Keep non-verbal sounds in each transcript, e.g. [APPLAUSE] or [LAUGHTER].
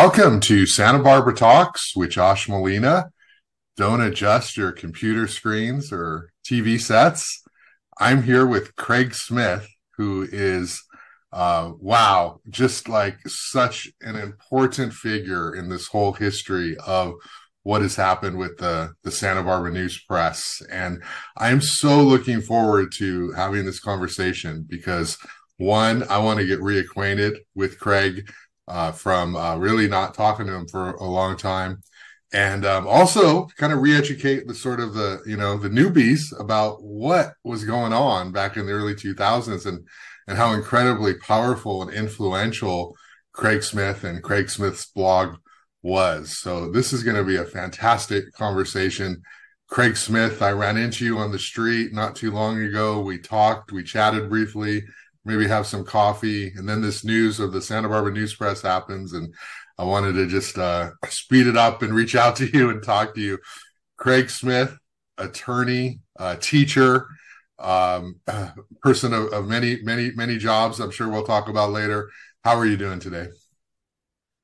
Welcome to Santa Barbara Talks with Josh Molina. Don't adjust your computer screens or TV sets. I'm here with Craig Smith, who is, uh, wow, just like such an important figure in this whole history of what has happened with the, the Santa Barbara News Press. And I'm so looking forward to having this conversation because one, I want to get reacquainted with Craig uh, from uh, really not talking to him for a long time, and um, also kind of re-educate the sort of the you know the newbies about what was going on back in the early 2000s and and how incredibly powerful and influential Craig Smith and Craig Smith's blog was. So this is going to be a fantastic conversation. Craig Smith, I ran into you on the street not too long ago. We talked, we chatted briefly maybe have some coffee. And then this news of the Santa Barbara News Press happens. And I wanted to just uh, speed it up and reach out [LAUGHS] to you and talk to you. Craig Smith, attorney, uh, teacher, um, [CLEARS THROAT] person of, of many, many, many jobs. I'm sure we'll talk about later. How are you doing today?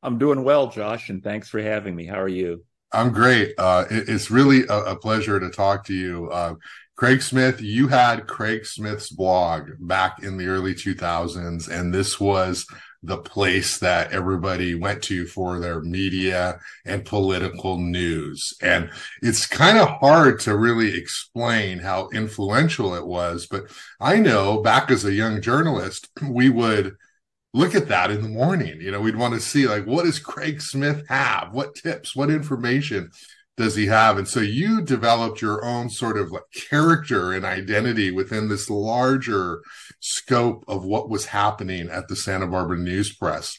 I'm doing well, Josh, and thanks for having me. How are you? I'm great. Uh, it, it's really a, a, pleasure to talk to you. Uh, Craig Smith, you had Craig Smith's blog back in the early 2000s, and this was the place that everybody went to for their media and political news. And it's kind of hard to really explain how influential it was. But I know back as a young journalist, [CLEARS THROAT] we would look at that in the morning. You know, we'd want to see like, what does Craig Smith have? What tips, what information? Does he have? And so you developed your own sort of like character and identity within this larger scope of what was happening at the Santa Barbara News Press.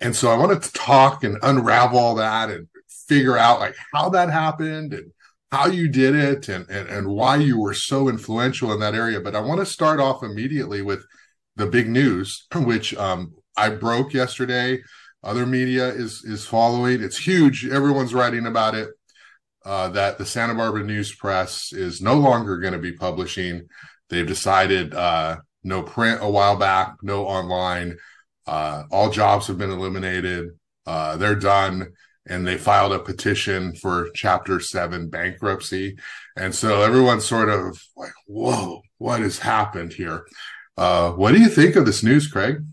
And so I wanted to talk and unravel all that and figure out like how that happened and how you did it and, and, and why you were so influential in that area. But I want to start off immediately with the big news, [LAUGHS] which um, I broke yesterday. Other media is is following. It's huge. Everyone's writing about it uh, that the Santa Barbara News Press is no longer going to be publishing. They've decided uh, no print a while back, no online. Uh, all jobs have been eliminated. Uh, they're done. And they filed a petition for Chapter 7 bankruptcy. And so everyone's sort of like, whoa, what has happened here? Uh, what do you think of this news, Craig?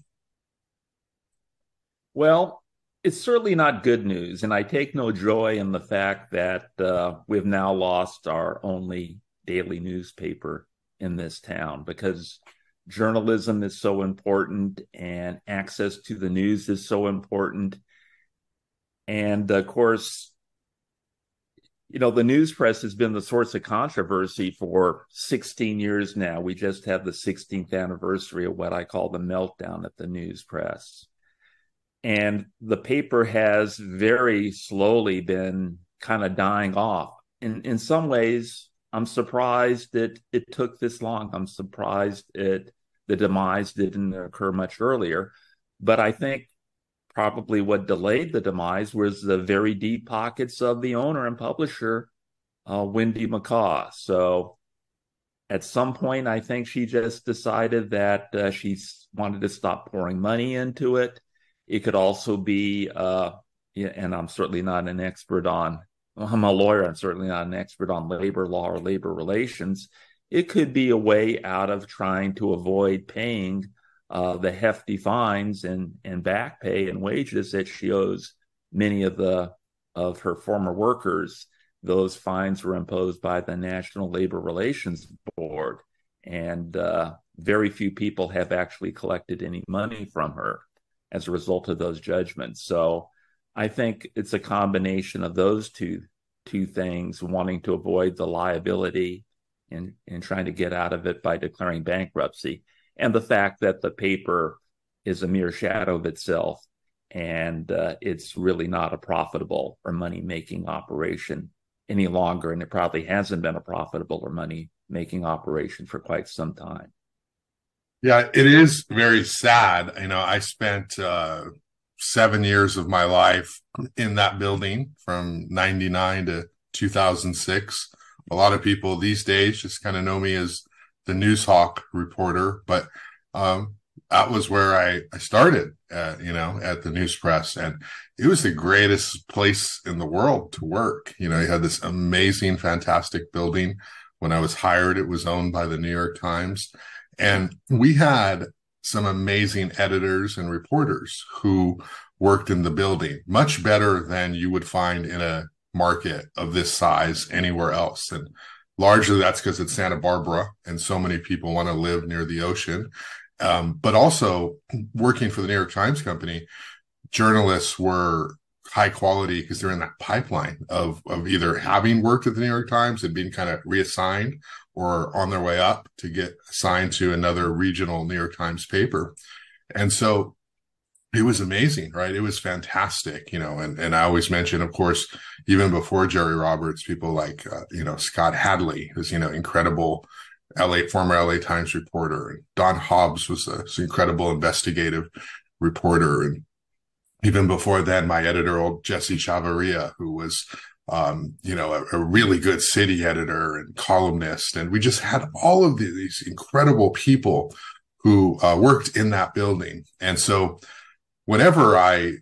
Well, it's certainly not good news, and I take no joy in the fact that uh, we've now lost our only daily newspaper in this town because journalism is so important and access to the news is so important. And of course, you know, the news press has been the source of controversy for 16 years now. We just had the 16th anniversary of what I call the meltdown at the news press and the paper has very slowly been kind of dying off. In in some ways, I'm surprised that it took this long. I'm surprised it the demise didn't occur much earlier. But I think probably what delayed the demise was the very deep pockets of the owner and publisher, uh, Wendy McCaw. So at some point, I think she just decided that uh, she wanted to stop pouring money into it it could also be, uh, and I'm certainly not an expert on, I'm a lawyer, I'm certainly not an expert on labor law or labor relations. It could be a way out of trying to avoid paying uh, the hefty fines and, and back pay and wages that she owes many of the of her former workers. Those fines were imposed by the National Labor Relations Board, and uh, very few people have actually collected any money from her as a result of those judgments. So I think it's a combination of those two two things, wanting to avoid the liability and, and trying to get out of it by declaring bankruptcy, and the fact that the paper is a mere shadow of itself and uh, it's really not a profitable or money making operation any longer. And it probably hasn't been a profitable or money making operation for quite some time. Yeah, it is very sad. You know, I spent uh, seven years of my life in that building from 99 to 2006. A lot of people these days just kind of know me as the Noozhawk reporter, but um, that was where I, I started, uh, you know, at the news press. And it was the greatest place in the world to work. You know, you had this amazing, fantastic building. When I was hired, it was owned by the New York Times. And we had some amazing editors and reporters who worked in the building, much better than you would find in a market of this size anywhere else. And largely that's because it's Santa Barbara and so many people want to live near the ocean. Um, but also working for the New York Times Company, journalists were high quality because they're in that pipeline of of either having worked at the New York Times and being kind of reassigned or on their way up to get assigned to another regional New York Times paper. And so it was amazing, right? It was fantastic, you know, and, and I always mention, of course, even before Jerry Roberts, people like, uh, you know, Scott Hadly, who's, you know, incredible LA, former LA Times reporter. And Dawn Hobbs was an incredible investigative reporter. And even before then, my editor, old Jesse Chavarria, who was, um, you know, a, a, really good city editor and columnist. And we just had all of these, incredible people who uh, worked in that building. And so, whenever I,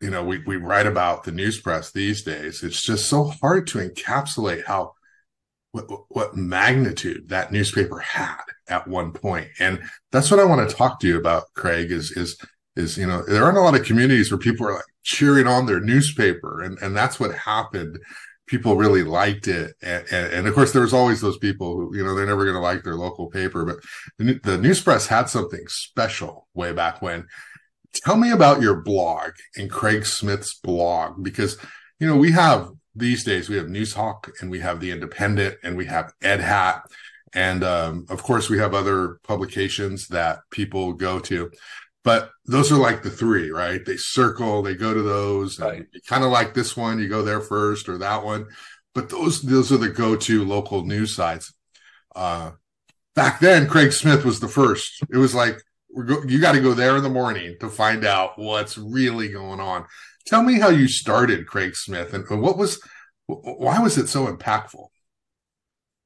you know, we, we write about the news press these days, it's just so hard to encapsulate how what, what magnitude that newspaper had at one point. And that's what I want to talk to you about, Craig, is is is, you know, there aren't a lot of communities where people are like cheering on their newspaper. And and that's what happened. People really liked it. And, and, and of course, there was always those people who, you know, they're never going to like their local paper, but the, the news press had something special way back when Tell me about your blog and Craig Smith's blog because you know we have these days we have Noozhawk and we have the Independent and we have Ed Hat and um, of course we have other publications that people go to, but those are like the three, right? They circle, they go to those, right. kind of like this one, you go there first or that one, but those those are the go-to local news sites. Uh, back then, Craig Smith was the first. It was like go, you got to go there in the morning to find out what's really going on. Tell me how you started Craig Smith and what was why was it so impactful?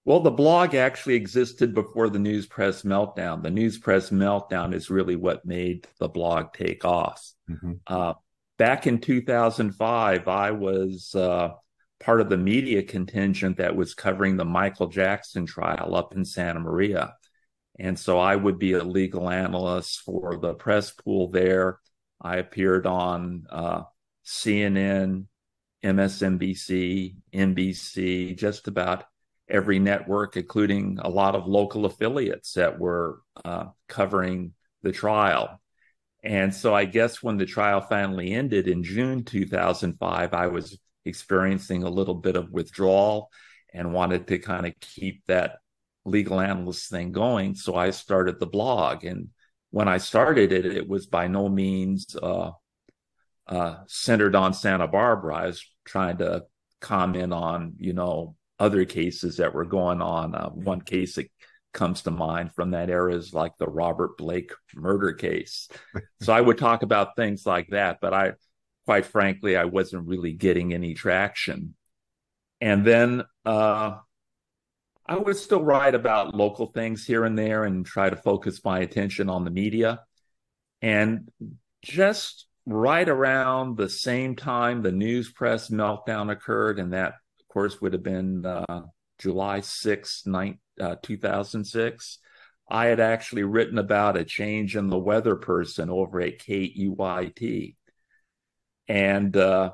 Well, the blog actually existed before the news press meltdown. The news press meltdown is really what made the blog take off. Mm-hmm. Uh, back in 2005, I was uh, part of the media contingent that was covering the Michael Jackson trial up in Santa Maria. And so I would be a legal analyst for the press pool there. I appeared on uh, CNN, MSNBC, NBC, just about every network, including a lot of local affiliates that were uh, covering the trial. And so I guess when the trial finally ended in June 2005, I was experiencing a little bit of withdrawal and wanted to kind of keep that legal analyst thing going. So I started the blog. And when I started it, it was by no means uh, uh, centered on Santa Barbara. I was trying to comment on, you know, other cases that were going on. Uh, one case that comes to mind from that era is like the Robert Blake murder case. [LAUGHS] so I would talk about things like that, but I, quite frankly, I wasn't really getting any traction. And then uh, I would still write about local things here and there and try to focus my attention on the media. And just right around the same time the news press meltdown occurred, and that, course, would have been uh, July 6, uh, 2006. I had actually written about a change in the weather person over at KEYT. And uh,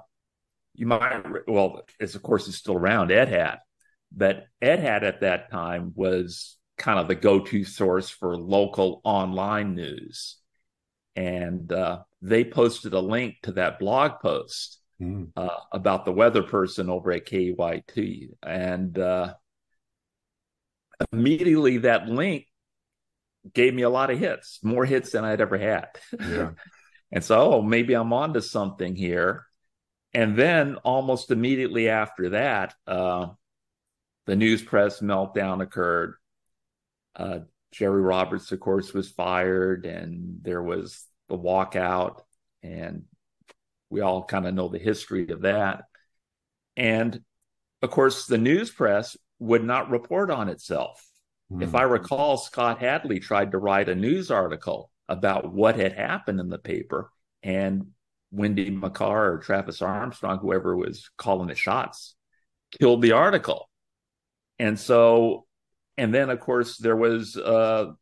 you might, well, it's of course, it's still around, Ed Hat that Ed Hat at that time was kind of the go-to source for local online news. And uh, they posted a link to that blog post mm. uh, about the weather person over at KEYT. And uh, immediately that link gave me a lot of hits, more hits than I'd ever had. Yeah. [LAUGHS] and so, oh, maybe I'm onto something here. And then almost immediately after that, uh, the news press meltdown occurred. Uh, Jerry Roberts, of course, was fired, and there was the walkout, and we all kind of know the history of that. And of course, the news press would not report on itself. Mm-hmm. If I recall, Scott Hadly tried to write a news article about what had happened in the paper. And Wendy McCaw or Travis Armstrong, whoever was calling the shots, killed the article. And so, and then of course there was uh,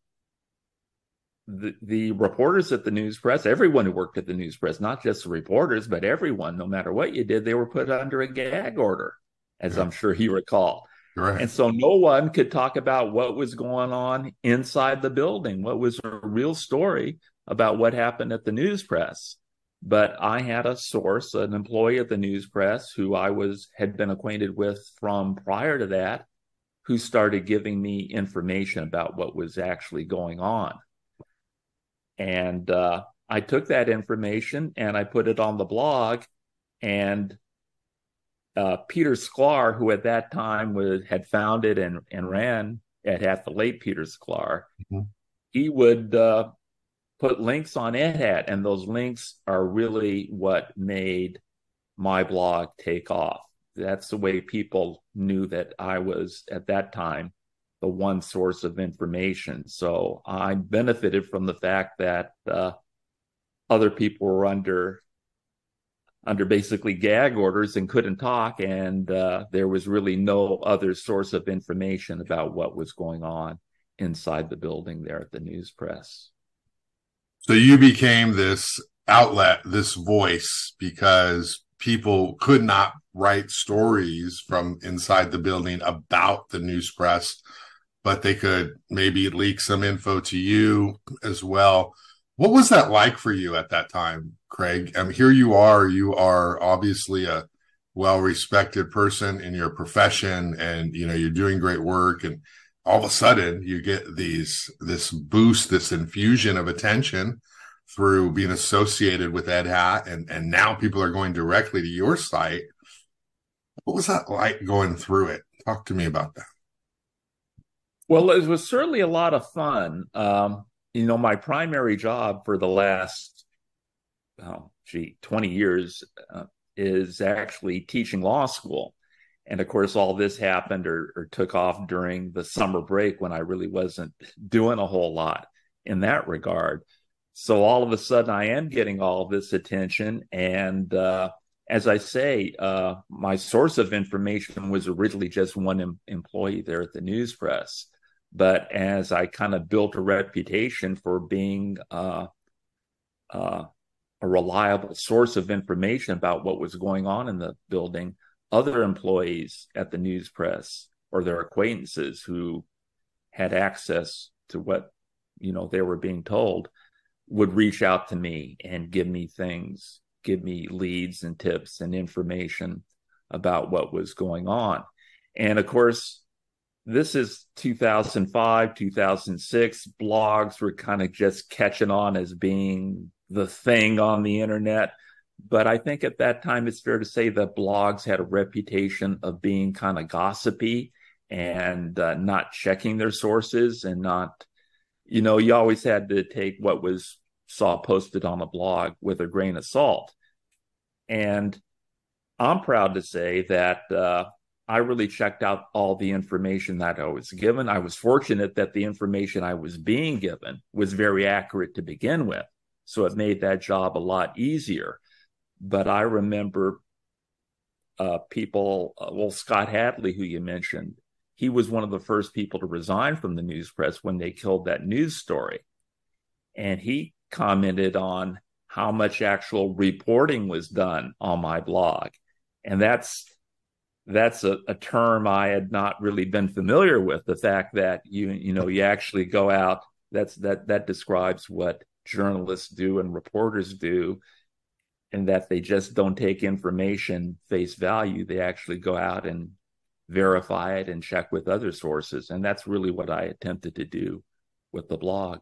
the the reporters at the news press, everyone who worked at the news press, not just the reporters, but everyone, no matter what you did, they were put under a gag order, as yeah. I'm sure you recall. Right. And so no one could talk about what was going on inside the building, what was a real story about what happened at the news press. But I had a source, an employee at the news press who I was had been acquainted with from prior to that, who started giving me information about what was actually going on. And uh, I took that information and I put it on the blog. And uh, Peter Sklar, who at that time was had founded and, and ran at at the late Peter Sklar, mm-hmm. he would uh, put links on Ed Hat and those links are really what made my blog take off. That's the way people knew that I was at that time the one source of information. So I benefited from the fact that uh, other people were under under basically gag orders and couldn't talk, and uh, there was really no other source of information about what was going on inside the building there at the news press. So you became this outlet, this voice, because people could not write stories from inside the building about the news press, but they could maybe leak some info to you as well. What was that like for you at that time, Craig? I mean, here you are. You are obviously a well-respected person in your profession, and you know you're doing great work. And all of a sudden, you get these this boost, this infusion of attention through being associated with Ed Hat, and and now people are going directly to your site. What was that like going through it? Talk to me about that. Well, it was certainly a lot of fun. Um, you know, my primary job for the last, oh, gee, 20 years uh, is actually teaching law school. And of course, all this happened or, or, took off during the summer break when I really wasn't doing a whole lot in that regard. So all of a sudden, I am getting all this attention. And uh, as I say, uh, my source of information was originally just one em- employee there at the news press. But as I kind of built a reputation for being uh, uh, a reliable source of information about what was going on in the building, other employees at the news press or their acquaintances who had access to what you know they were being told would reach out to me and give me things, give me leads and tips and information about what was going on. And of course, this is 2005, 2006. Blogs were kind of just catching on as being the thing on the internet. But I think at that time, it's fair to say that blogs had a reputation of being kind of gossipy and uh, not checking their sources and not, you know, you always had to take what was saw posted on a blog with a grain of salt. And I'm proud to say that uh, I really checked out all the information that I was given. I was fortunate that the information I was being given was very accurate to begin with. So it made that job a lot easier. But I remember uh, people, uh, well, Scott Hadly, who you mentioned, he was one of the first people to resign from the news press when they killed that news story. And he commented on how much actual reporting was done on my blog. And that's that's a, a, term I had not really been familiar with. The fact that you you know you actually go out that's that that describes what journalists do and reporters do, and that they just don't take information face value. They actually go out and verify it and check with other sources, and that's really what I attempted to do with the blog.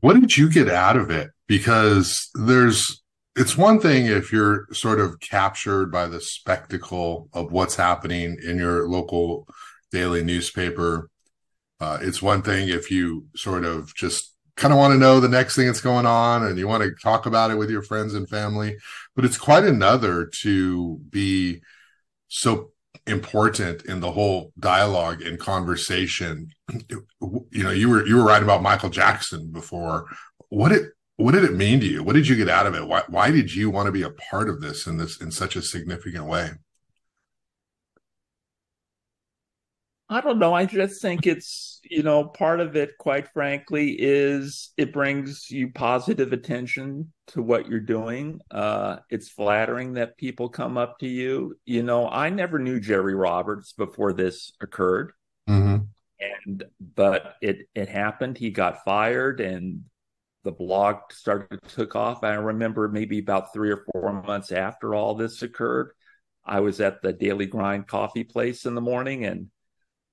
What did you get out of it? Because there's it's one thing if you're sort of captured by the spectacle of what's happening in your local daily newspaper. Uh, it's one thing if you sort of just kind of want to know the next thing that's going on and you want to talk about it with your friends and family. But it's quite another to be so important in the whole dialogue and conversation. [CLEARS THROAT] You know, you were you were writing about Michael Jackson before. What it what did it mean to you? What did you get out of it? Why why did you want to be a part of this in this in such a significant way? I don't know. I just think it's, you know, part of it, quite frankly, is it brings you positive attention to what you're doing. Uh, it's flattering that people come up to you. You know, I never knew Jerry Roberts before this occurred. Mm-hmm. And, but it, it happened. He got fired and the blog started to took off. I remember maybe about three or four months after all this occurred, I was at the Daily Grind coffee place in the morning and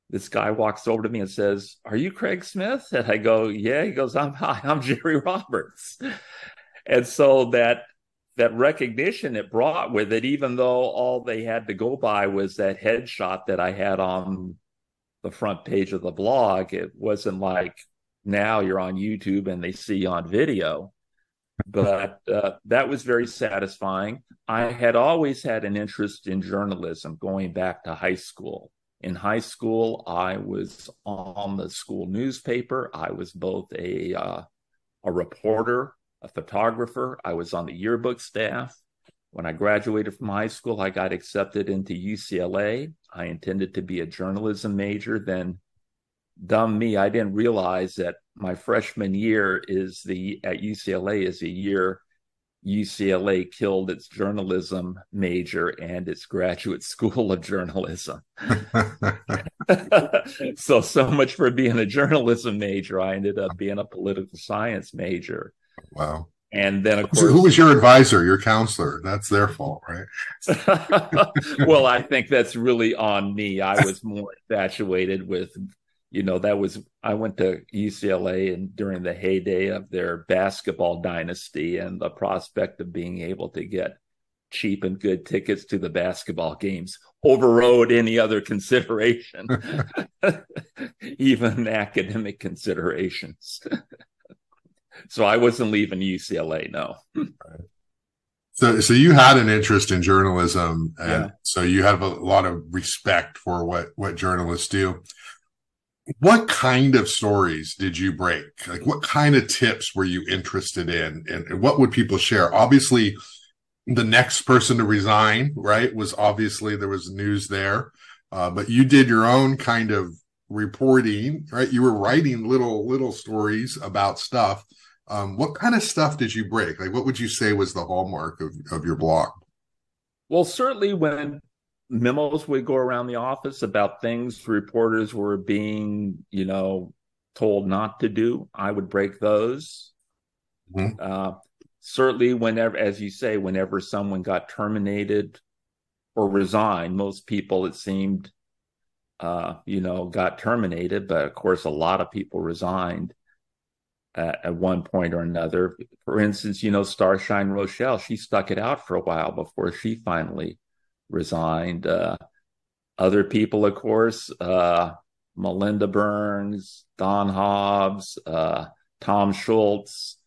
this guy walks over to me and says, "Are you Craig Smith?" And I go, "Yeah." He goes, "I'm hi, I'm Jerry [LAUGHS] Roberts." and so that that recognition it brought with it, even though all they had to go by was that headshot that I had on the front page of the blog, it wasn't like now you're on YouTube and they see on video. But uh, that was very satisfying. I had always had an interest in journalism going back to high school in high school, I was on the school newspaper. I was both a uh, a reporter, a photographer. I was on the yearbook staff. When I graduated from high school, I got accepted into UCLA. I intended to be a journalism major. Then, dumb me, I didn't realize that my freshman year is the at UCLA is a year UCLA killed its journalism major and its graduate [LAUGHS] school of journalism. [LAUGHS] so, so much for being a journalism major. I ended up being a political science major. Wow. And then, of course, who was your advisor, your counselor? That's their fault, right? [LAUGHS] well, I think that's really on me. I was more infatuated with you know that was i went to ucla and during the heyday of their basketball dynasty and the prospect of being able to get cheap and good tickets to the basketball games overrode any other consideration [LAUGHS] even academic considerations. [LAUGHS] So i wasn't leaving ucla no. So so you had an interest in journalism and yeah. so you have a lot of respect for what what journalists do what kind of stories did you break? Like, what kind of tips were you interested in, and, and, what would people share? Obviously, the next person to resign, right, was obviously there was news there, uh, but you did your own kind of reporting, right? You were writing little little stories about stuff. Um, what kind of stuff did you break? Like, what would you say was the hallmark of of your blog? Well, certainly when memos would go around the office about things reporters were being, you know, told not to do. I would break those. Mm-hmm. Uh, certainly, whenever, as you say, whenever someone got terminated or resigned, most people, it seemed, uh, you know, got terminated. But of course, a lot of people resigned at, at one point or another. For instance, you know, Starshine Roshell, she stuck it out for a while before she finally resigned. Uh, other people, of course, uh, Melinda Burns, Dawn Hobbs, uh, Tom Schultz,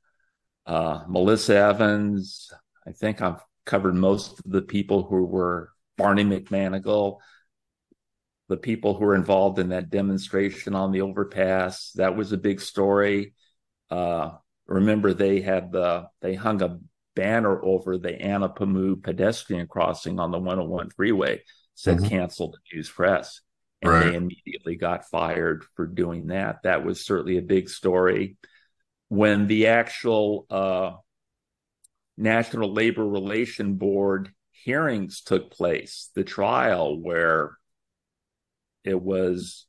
uh, Melissa Evans. I think I've covered most of the people who were Barney McManigal, the people who were involved in that demonstration on the overpass. That was a big story. Uh, remember, they had the they hung a banner over the Anapamu pedestrian crossing on the 101 freeway said mm-hmm. cancel the news press. And right. they immediately got fired for doing that. That was certainly a big story. When the actual uh, National Labor Relation Board hearings took place, the trial where it was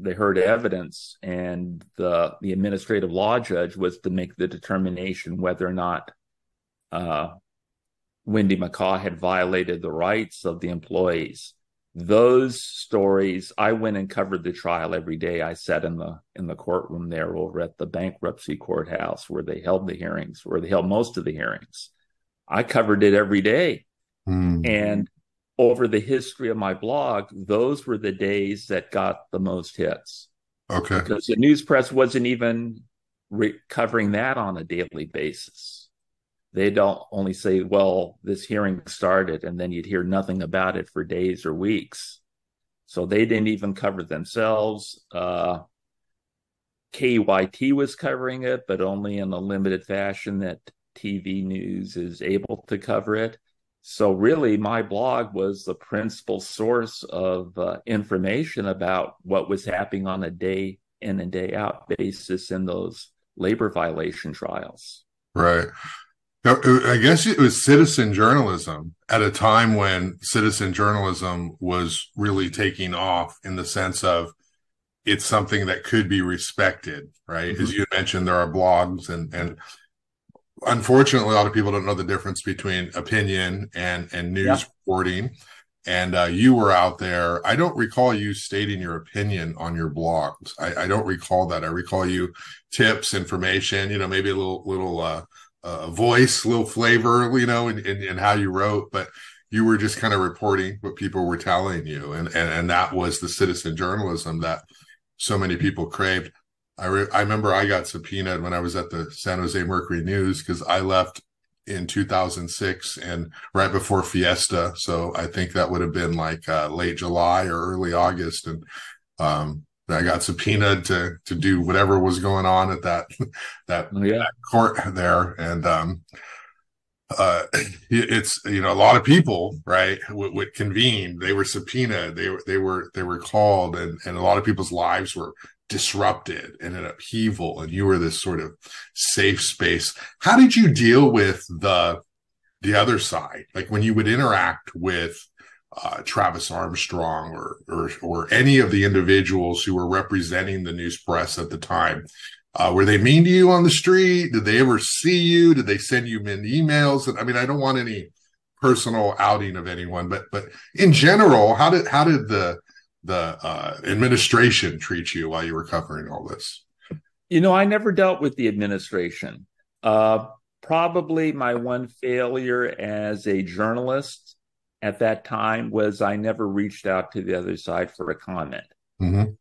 they heard evidence and the the administrative law judge was to make the determination whether or not uh, Wendy McCaw had violated the rights of the employees. Those stories, I went and covered the trial every day. I sat in the in the courtroom there over at the bankruptcy courthouse where they held the hearings, where they held most of the hearings. I covered it every day. Mm. And over the history of my blog, those were the days that got the most hits. Okay. Because the news press wasn't even re- covering that on a daily basis they don't only say, well, this hearing started, and then you'd hear nothing about it for days or weeks. So they didn't even cover themselves. Uh, KEYT was covering it, but only in a limited fashion that TV news is able to cover it. So, really, my blog was the principal source of uh, information about what was happening on a day in and day out basis in those labor violation trials. Right. I guess it was citizen journalism at a time when citizen journalism was really taking off in the sense of it's something that could be respected, right? Mm-hmm. As you mentioned, there are blogs and and unfortunately, a lot of people don't know the difference between opinion and and news yeah. reporting. And uh, you were out there. I don't recall you stating your opinion on your blogs. I, I, don't recall that. I recall you tips, information. You know, maybe a little little uh, uh, voice, little flavor. You know, in, in, in how you wrote, but you were just kind of reporting what people were telling you, and and, and that was the citizen journalism that so many people craved. I re- I remember I got subpoenaed when I was at the San Jose Mercury News because I left in 2006 and right before Fiesta. So I think that would have been like uh, late July or early August, and um, I got subpoenaed to to do whatever was going on at that that, oh, yeah. that court there, and um, uh, [CLEARS THROAT] it's you know a lot of people right would, would, convene they were subpoenaed they were they were they were called and and a lot of people's lives were disrupted and an upheaval and you were this sort of safe space. How did you deal with the the other side? Like when you would interact with uh, Travis Armstrong or, or or any of the individuals who were representing the news press at the time uh, were they mean to you on the street? Did they ever see you? Did they send you in emails? And I mean, I don't want any personal outing of anyone, but but in general, how did how did the the uh, administration treat you while you were covering all this? You know, I never dealt with the administration. Uh, probably my one failure as a journalist at that time was I never reached out to the other side for a comment mm-hmm.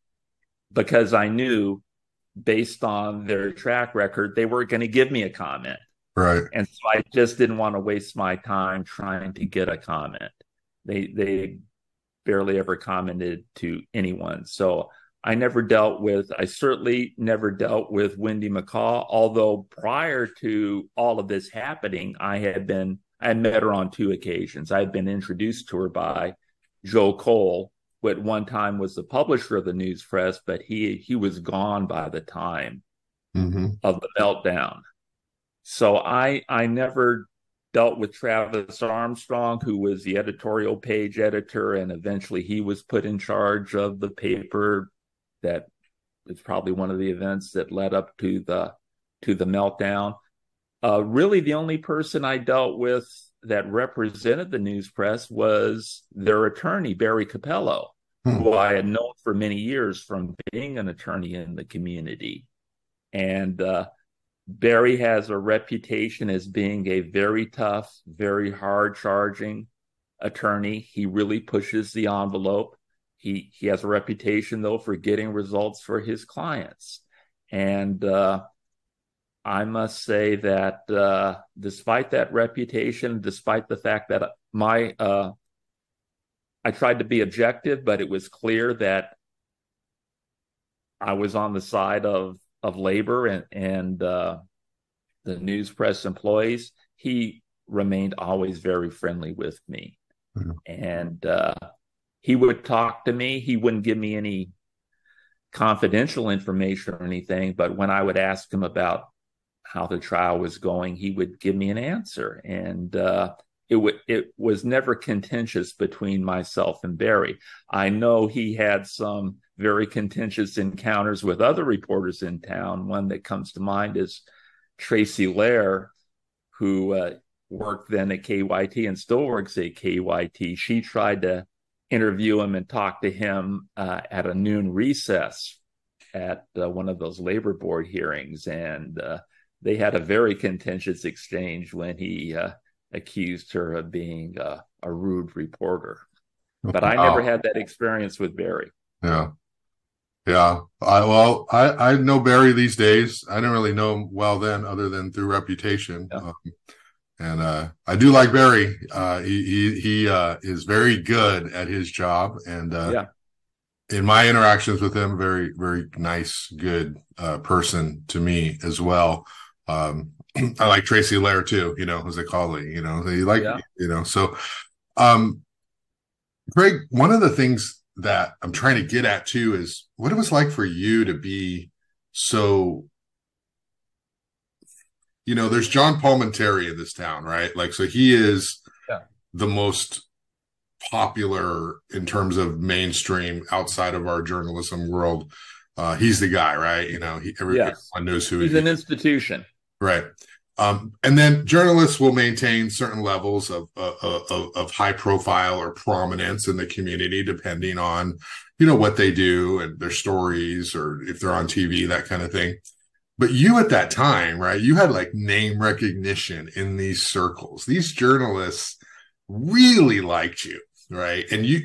because I knew based on their track record, they weren't going to give me a comment. Right. And so I just didn't want to waste my time trying to get a comment. They they barely ever commented to anyone. So I never dealt with I certainly never dealt with Wendy McCaw, although prior to all of this happening, I had been I met her on two occasions. I had been introduced to her by Joe Cole, who at one time was the publisher of the news press, but he he was gone by the time mm-hmm. of the meltdown. So I I never dealt with Travis Armstrong, who was the editorial page editor, and eventually he was put in charge of the paper. That was probably one of the events that led up to the to the meltdown. Uh, really, the only person I dealt with that represented the news press was their attorney, Barry Cappello, hmm. who I had known for many years from being an attorney in the community. And uh, Barry has a reputation as being a very tough, very hard charging attorney. He really pushes the envelope. He he has a reputation though for getting results for his clients. And uh, I must say that uh, despite that reputation, despite the fact that my uh, I tried to be objective, but it was clear that I was on the side of of labor and and uh, the news press employees. He remained always very friendly with me, mm-hmm. and uh, he would talk to me. He wouldn't give me any confidential information or anything, but when I would ask him about how the trial was going, he would give me an answer. And uh, it, w- it was never contentious between myself and Barry. I know he had some very contentious encounters with other reporters in town. One that comes to mind is Tracy Lehr, who uh, worked then at KEYT and still works at KEYT. She tried to interview him and talk to him uh, at a noon recess at uh, one of those labor board hearings. And uh, they had a very contentious exchange when he uh, accused her of being a, a rude reporter. But I never had that experience with Barry. Yeah. Yeah. I, well, I, I know Barry these days. I didn't really know him well then, other than through reputation. Yeah. Um, and uh, I do like Barry. Uh, he he, he uh, is very good at his job, and uh, yeah. in my interactions with him, very, very nice, good uh, person to me as well. Um, [CLEARS THROAT] I like Tracy Lehr too, you know, as a colleague, you know, they like, yeah. you know, so, um, Craig, one of the things that I'm trying to get at too is what it was like for you to be so, you know, there's John Palminteri in this town, right? Like, so he is yeah. the most popular in terms of mainstream outside of our journalism world. Uh, he's the guy, right? You know, he, everyone yes. knows who he's he, an institution, right? Um, and then journalists will maintain certain levels of, of, of high profile or prominence in the community, depending on you know what they do and their stories, or if they're on TV, that kind of thing. But you at that time, right? You had like name recognition in these circles. These journalists really liked you right and you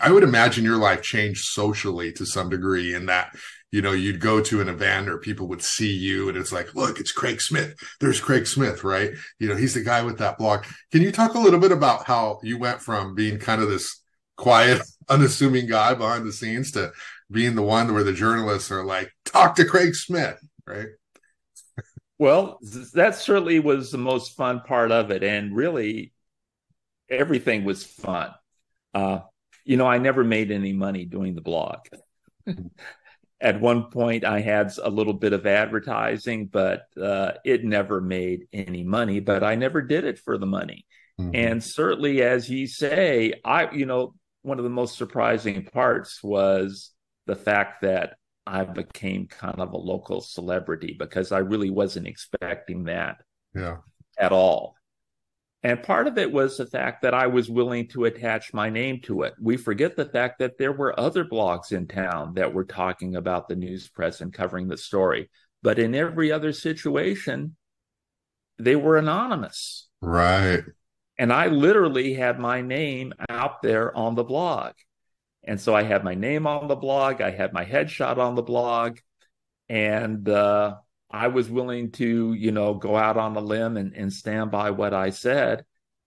i would imagine your life changed socially to some degree in that you know you'd go to an event or people would see you and it's like look it's craig smith. There's craig smith right? You know he's the guy with that blog. Can you talk a little bit about how you went from being kind of this quiet [LAUGHS] unassuming guy behind the scenes to being the one where the journalists are like talk to craig smith right? Well that certainly was the most fun part of it and really everything was fun. Uh, you know, I never made any money doing the blog. [LAUGHS] At one point, I had a little bit of advertising, but uh, it never made any money. But I never did it for the money. Mm-hmm. And certainly, as you say, I, you know, one of the most surprising parts was the fact that I became kind of a local celebrity because I really wasn't expecting that yeah. at all. And part of it was the fact that I was willing to attach my name to it. We forget the fact that there were other blogs in town that were talking about the news press and covering the story. But in every other situation, they were anonymous. Right. And I literally had my name out there on the blog. And so I had my name on the blog, I had my headshot on the blog. And uh, I was willing to, you know, go out on a limb and, and stand by what I said.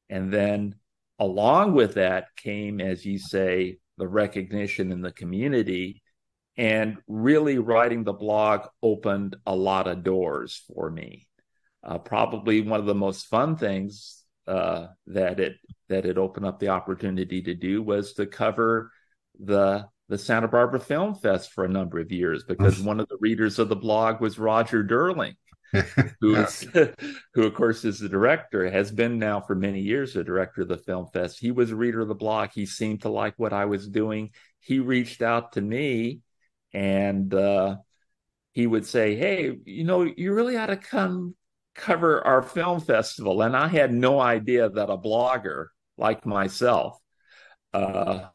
And then along with that came, as you say, the recognition in the community. And really writing the blog opened a lot of doors for me. Uh, probably one of the most fun things uh, that it that it opened up the opportunity to do was to cover the the Santa Barbara Film Fest for a number of years because one of the readers of the blog was Roger Durling, [LAUGHS] who is, [LAUGHS] who of course is the director, has been now for many years the director of the Film Fest. He was a reader of the blog. He seemed to like what I was doing. He reached out to me and uh, he would say, Hey, you know, you really ought to come cover our film festival. And I had no idea that a blogger like myself uh,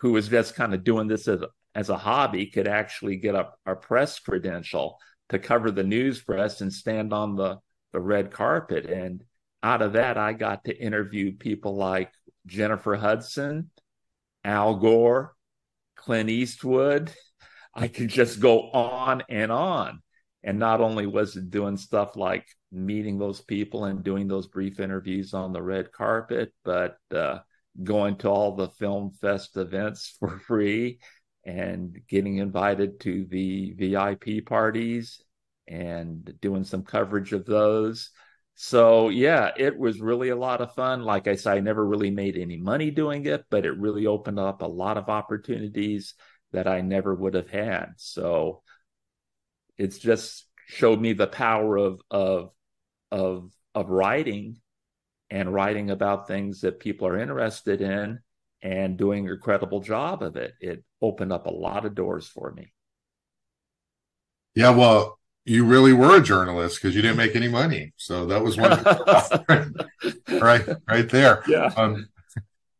who was just kind of doing this as, as a hobby could actually get a, a press credential to cover the news press and stand on the, the red carpet. And out of that, I got to interview people like Jennifer Hudson, Al Gore, Clint Eastwood. I could just go on and on. And not only was it doing stuff like meeting those people and doing those brief interviews on the red carpet, but uh, going to all the film fest events for [LAUGHS] free and getting invited to the VIP parties and doing some coverage of those. So yeah, it was really a lot of fun. Like I said, I never really made any money doing it, but it really opened up a lot of opportunities that I never would have had. So it's just showed me the power of of of of writing and writing about things that people are interested in and doing a credible job of it. It opened up a lot of doors for me. Yeah, well, you really were a journalist because you didn't make any money. So that was one [LAUGHS] [LAUGHS] right, right there. Yeah. Um,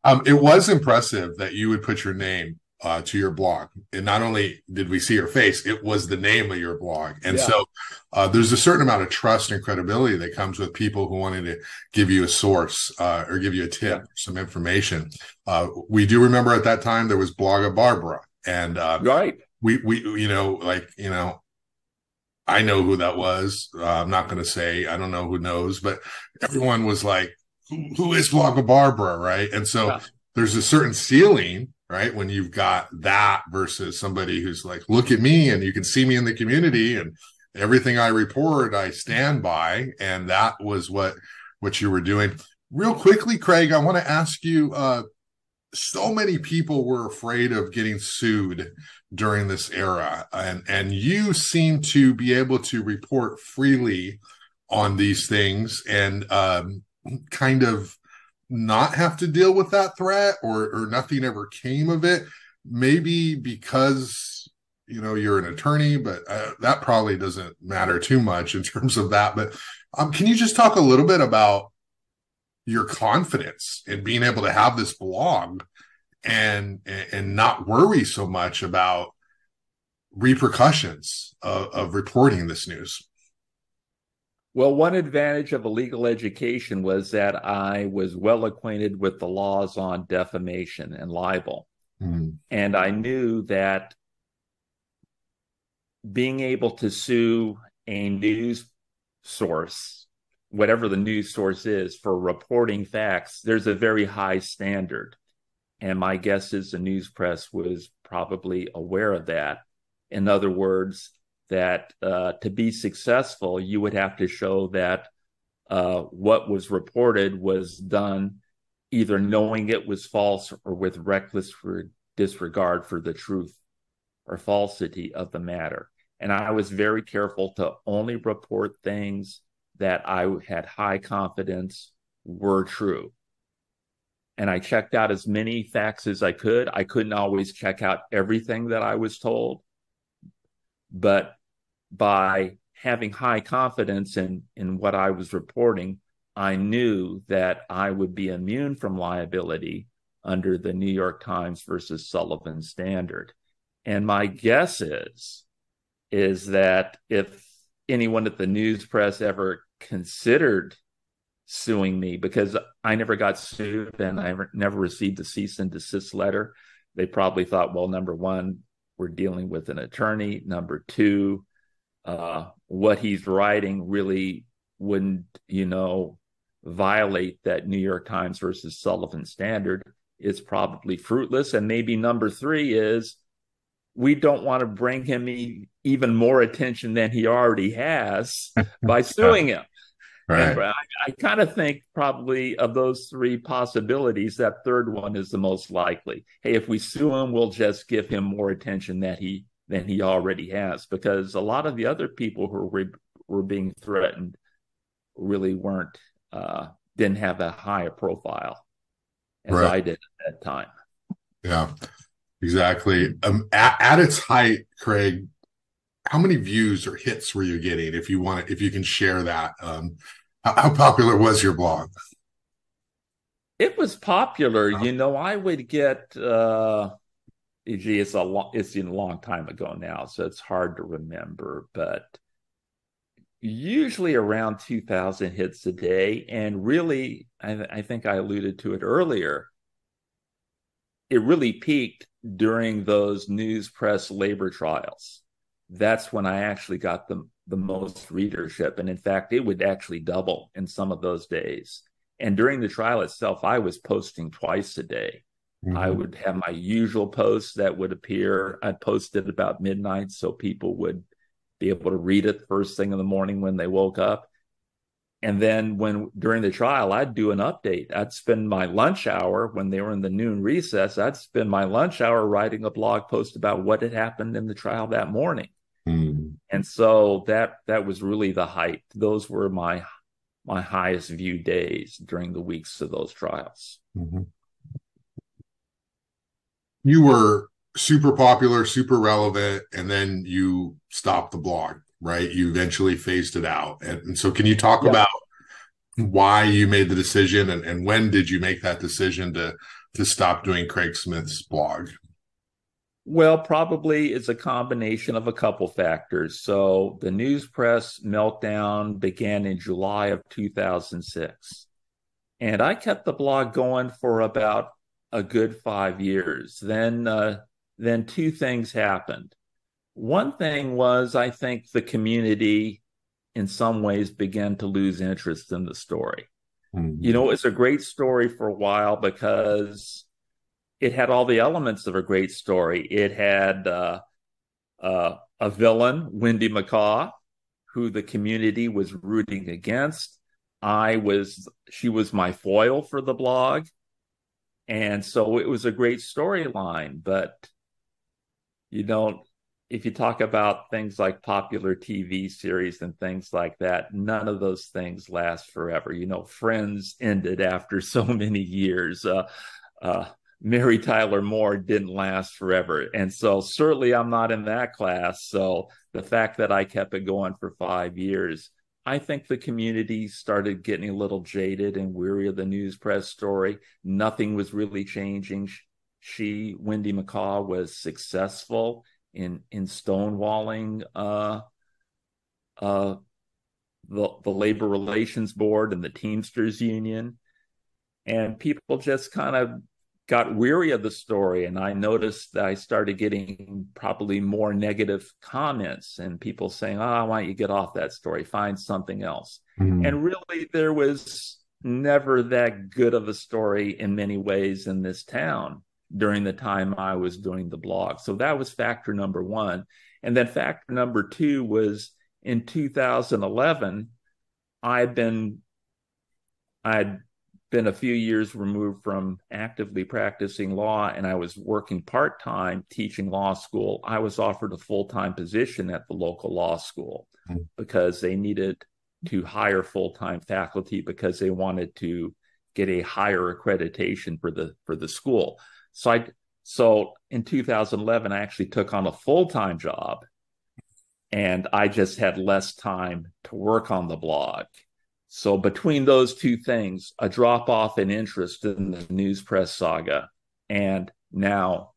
um, it was impressive that you would put your name uh, to your blog. And not only did we see your face, it was the name of your blog. And yeah. so uh, there's a certain amount of trust and credibility that comes with people who wanted to give you a source uh, or give you a tip, yeah. some information. Uh, we do remember at that time there was Blog of Barbara. And uh, right. we, we, you know, like, you know, I know who that was. Uh, I'm not going to say, I don't know who knows, but everyone was like, who, who is Blogger Barbara? Right. And so yeah. there's a certain ceiling right? When you've got that versus somebody who's like, look at me and you can see me in the community and everything I report, I stand by. And that was what, what you were doing. Real quickly, Craig, I want to ask you, uh, so many people were afraid of getting sued during this era and and you seem to be able to report freely on these things and um, kind of not have to deal with that threat or or nothing ever came of it. Maybe because you know you're an attorney but uh, that probably doesn't matter too much in terms of that. But um, can you just talk a little bit about your confidence in being able to have this blog and and not worry so much about repercussions of, of reporting this news well, one advantage of a legal education was that I was well acquainted with the laws on defamation and libel. Mm-hmm. And I knew that being able to sue a news source, whatever the news source is, for reporting facts, there's a very high standard. And my guess is the news press was probably aware of that. In other words, that uh, to be successful, you would have to show that uh, what was reported was done either knowing it was false or with reckless disregard for the truth or falsity of the matter. And I was very careful to only report things that I had high confidence were true. And I checked out as many facts as I could. I couldn't always check out everything that I was told, but by having high confidence in in what I was reporting, I knew that I would be immune from liability under the New York Times versus Sullivan standard. And my guess is is that if anyone at the news press ever considered suing me because I never got sued and I never received a cease and desist letter, they probably thought, well, number one, we're dealing with an attorney. Number two, uh, what he's writing really wouldn't, you know, violate that New York Times versus Sullivan standard is probably fruitless. And maybe number three is we don't want to bring him e- even more attention than he already has [LAUGHS] by suing him. Right. I, I kind of think probably of those three possibilities, that third one is the most likely. Hey, if we sue him, we'll just give him more attention that he than he already has because a lot of the other people who were, were being threatened really weren't uh, didn't have a high profile as right. I did at that time. Yeah, exactly. Um, at, at its height, Craig, how many views or hits were you getting? If you want, if you can share that, um, how, how popular was your blog? It was popular. You know, I would get uh, it's a long, it's in a long time ago now, so it's hard to remember, but usually around 2000 hits a day. And really, I, I think I alluded to it earlier. It really peaked during those news press labor trials. That's when I actually got the, the most readership. And in fact, it would actually double in some of those days. And during the trial itself, I was posting twice a day. Mm-hmm. I would have my usual posts that would appear. I'd post it about midnight so people would be able to read it first thing in the morning when they woke up. And then when during the trial, I'd do an update. I'd spend my lunch hour when they were in the noon recess, I'd spend my lunch hour writing a blog post about what had happened in the trial that morning. Mm. And so that that was really the height. Those were my my highest view days during the weeks of those trials. Mm-hmm you were super popular, super relevant, and then you stopped the blog, right? You eventually phased it out. And, and so, can you talk yeah. about why you made the decision and, and when did you make that decision to to stop doing Craig Smith's blog? Well, probably it's a combination of a couple factors. So the news press meltdown began in July of 2006. And I kept the blog going for about a good five years. Then, uh, then two things happened. One thing was, I think the community in some ways began to lose interest in the story. Mm-hmm. You know, it's a great story for a while because it had all the elements of a great story. It had uh, uh, a villain, Wendy McCaw, who the community was rooting against. I was, she was my foil for the blog. And so it was a great storyline, but you don't, if you talk about things like popular TV series and things like that, none of those things last forever. You know, Friends ended after [LAUGHS] so many years. Uh, uh, Mary Tyler Moore didn't last forever. And so certainly I'm not in that class. So the fact that I kept it going for five years, I think the community started getting a little jaded and weary of the news press story. Nothing was really changing. She, Wendy McCaw, was successful in in stonewalling uh, uh, the the labor relations board and the Teamsters union, and people just kind of got weary of the story and i noticed that i started getting probably more negative comments and people saying oh why don't you get off that story? Find something else. Mm. and really there was never that good of a story in many ways in this town during the time i was doing the blog. So that was factor number one. And then factor number two was in 2011 i'd been i'd been a few years removed from actively practicing law and I was working part time teaching law school, I was offered a full time position at the local law school mm-hmm. because they needed to hire full time faculty because they wanted to get a higher accreditation for the for the school. So I so in 2011 I actually took on a full time job and I just had less time to work on the blog so between those two things, a drop off in interest in the news press saga, and now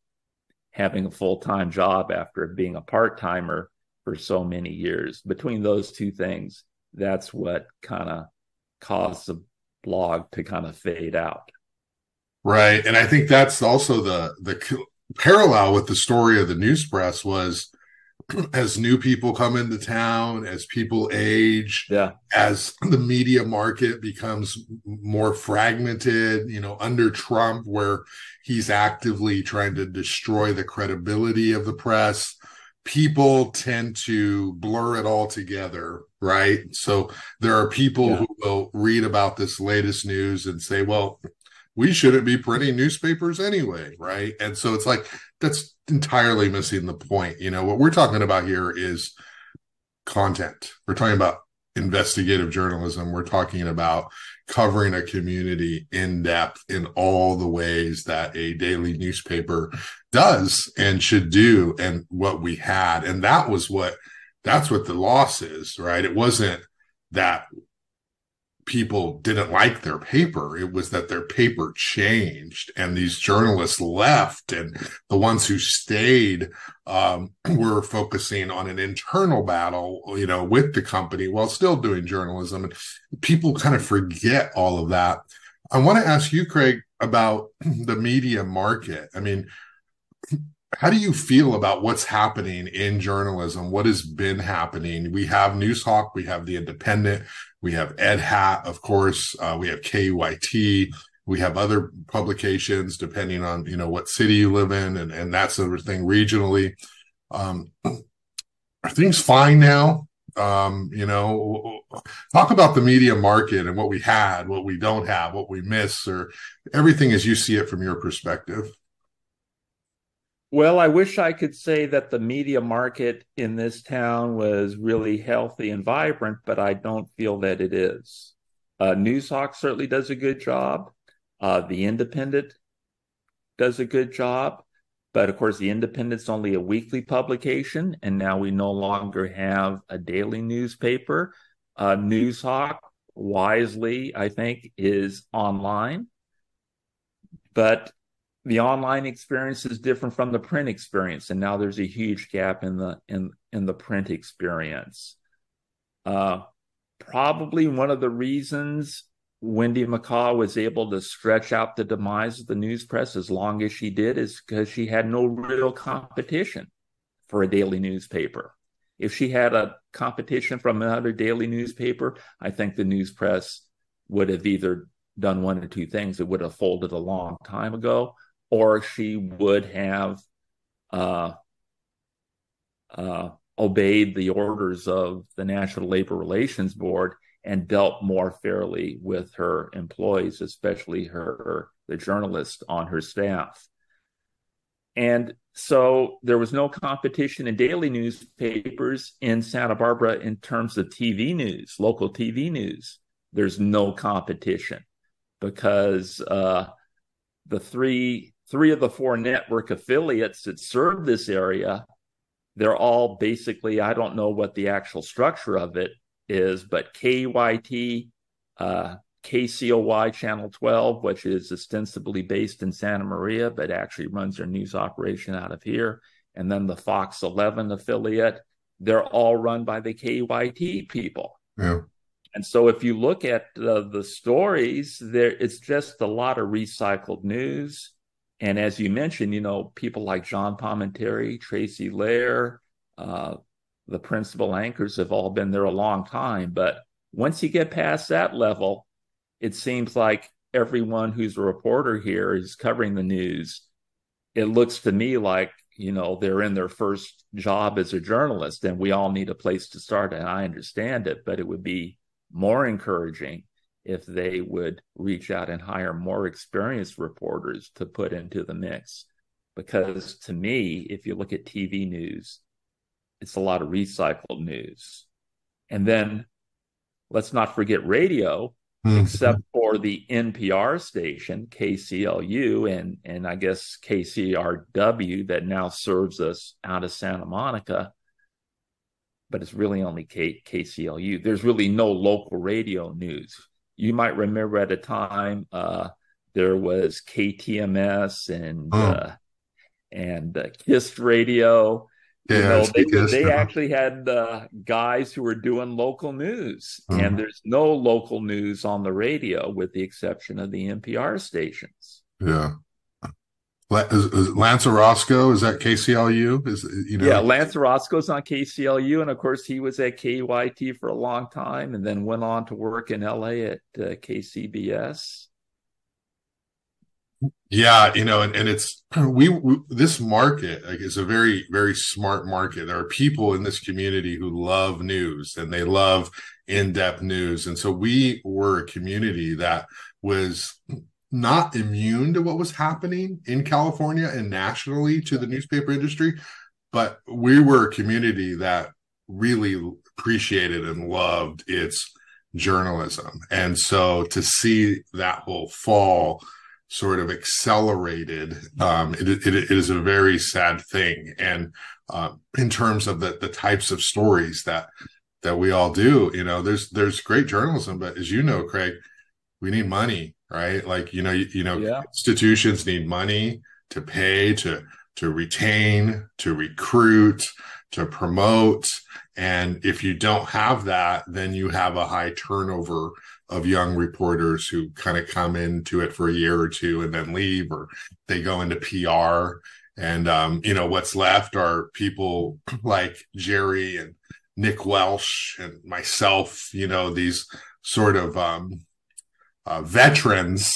having a full time job after being a part timer for so many years, between those two things, that's what kind of caused the blog to kind of fade out. Right, and I think that's also the the parallel with the story of the news press was [CLEARS THROAT] as new people come into town, as people age, yeah. as the media market becomes more fragmented, you know, under Trump, where he's actively trying to destroy the credibility of the press, people tend to blur it all together, right? So there are people yeah. who will read about this latest news and say, well, we shouldn't be printing newspapers anyway, right? And so it's like that's entirely missing the point. You know, what we're talking about here is content. We're talking about investigative journalism. We're talking about covering a community in depth in all the ways that a daily newspaper does and should do and what we had. And that was what that's what the loss is, right? It wasn't that people didn't like their paper. It was that their paper changed and these journalists left and the ones who stayed um, [CLEARS THROAT] were focusing on an internal battle, you know, with the company while still doing journalism. And people kind of forget all of that. I want to ask you, Craig, about [CLEARS THROAT] the media market. I mean, how do you feel about what's happening in journalism? What has been happening? We have Noozhawk, we have the Independent, we have Edhat, of course, uh, we have KEYT. we have other publications depending on you know what city you live in and and that sort of thing regionally. Um, [CLEARS THROAT] are things fine now? Um, you know, talk about the media market and what we had, what we don't have, what we miss, or everything as you see it from your perspective. Well, I wish I could say that the media market in this town was really healthy and vibrant, but I don't feel that it is. Uh, Noozhawk certainly does a good job. Uh, the Independent does a good job. But of course, the Independent's only a weekly publication, and now we no longer have a daily newspaper. Uh, Noozhawk, wisely, I think, is online. But the online experience is different from the print experience and now there's a huge gap in the in in the print experience. Uh, probably one of the reasons wendy mccaw was able to stretch out the demise of the news press as long as she did is because she had no real competition for a daily newspaper. If she had a competition from another daily newspaper i think the news press would have either done one or two things. It would have folded a long time ago or she would have uh, uh, obeyed the orders of the National Labor Relations Board and dealt more fairly with her employees, especially her the journalists on her staff. And so there was no competition in daily newspapers in Santa Barbara in terms of TV news, local TV news. There's no competition because uh, the three three of the four network affiliates that serve this area, they're all basically I don't know what the actual structure of it is, but KEYT, uh, KCOY Channel 12, which is ostensibly based in Santa Maria, but actually runs their news operation out of here. And then the Fox 11 affiliate, they're all run by the KEYT people. Yeah. And so if you look at uh, the stories, there it's just a lot of recycled news. And as you mentioned, you know, people like John Palminteri, Tracy Lehr, uh, the principal anchors have all been there a long time. But once you get past that level, it seems like everyone who's a reporter here is covering the news. It looks to me like, you know, they're in their first job as a journalist and we all need a place to start. And I understand it, but it would be more encouraging if they would reach out and hire more experienced reporters to put into the mix. Because to me, if you look at TV news, it's a lot of recycled news. And then let's not forget radio mm-hmm. except for the NPR station, KCLU, and, and I guess KCRW that now serves us out of Santa Monica. But it's really only K- KCLU. There's really no local radio news. You might remember at a time uh, there was KTMS and oh. uh, and uh, KISS Radio yeah, you know, they, they actually had uh, guys who were doing local news, mm-hmm. and there's no local news on the radio with the exception of the NPR stations. Yeah. Is, is Lance Orozco is that KCLU? Is you know? Yeah, Lance Orozco's on KCLU, and of course he was at KEYT for a long time, and then went on to work in LA at uh, KCBS. Yeah, you know, and, and it's we, we this market like, is a very very smart market. There are people in this community who love news and they love in-depth news, and so we were a community that was not immune to what was happening in California and nationally to the newspaper industry, but we were a community that really appreciated and loved its journalism, and so to see that whole fall sort of accelerated, um, it, it, it is a very sad thing. And uh, in terms of the the types of stories that that we all do, you know, there's there's great journalism, but as you know, Craig, we need money, right? Like you know, you, you know, yeah. institutions need money to pay to to retain, to recruit, to promote. And if you don't have that, then you have a high turnover of young reporters who kind of come into it for a year or two and then leave, or they go into PR. And, um, you know, what's left are people [CLEARS THROAT] like Jerry and Nick Welsh and myself, you know, these sort of um, uh, veterans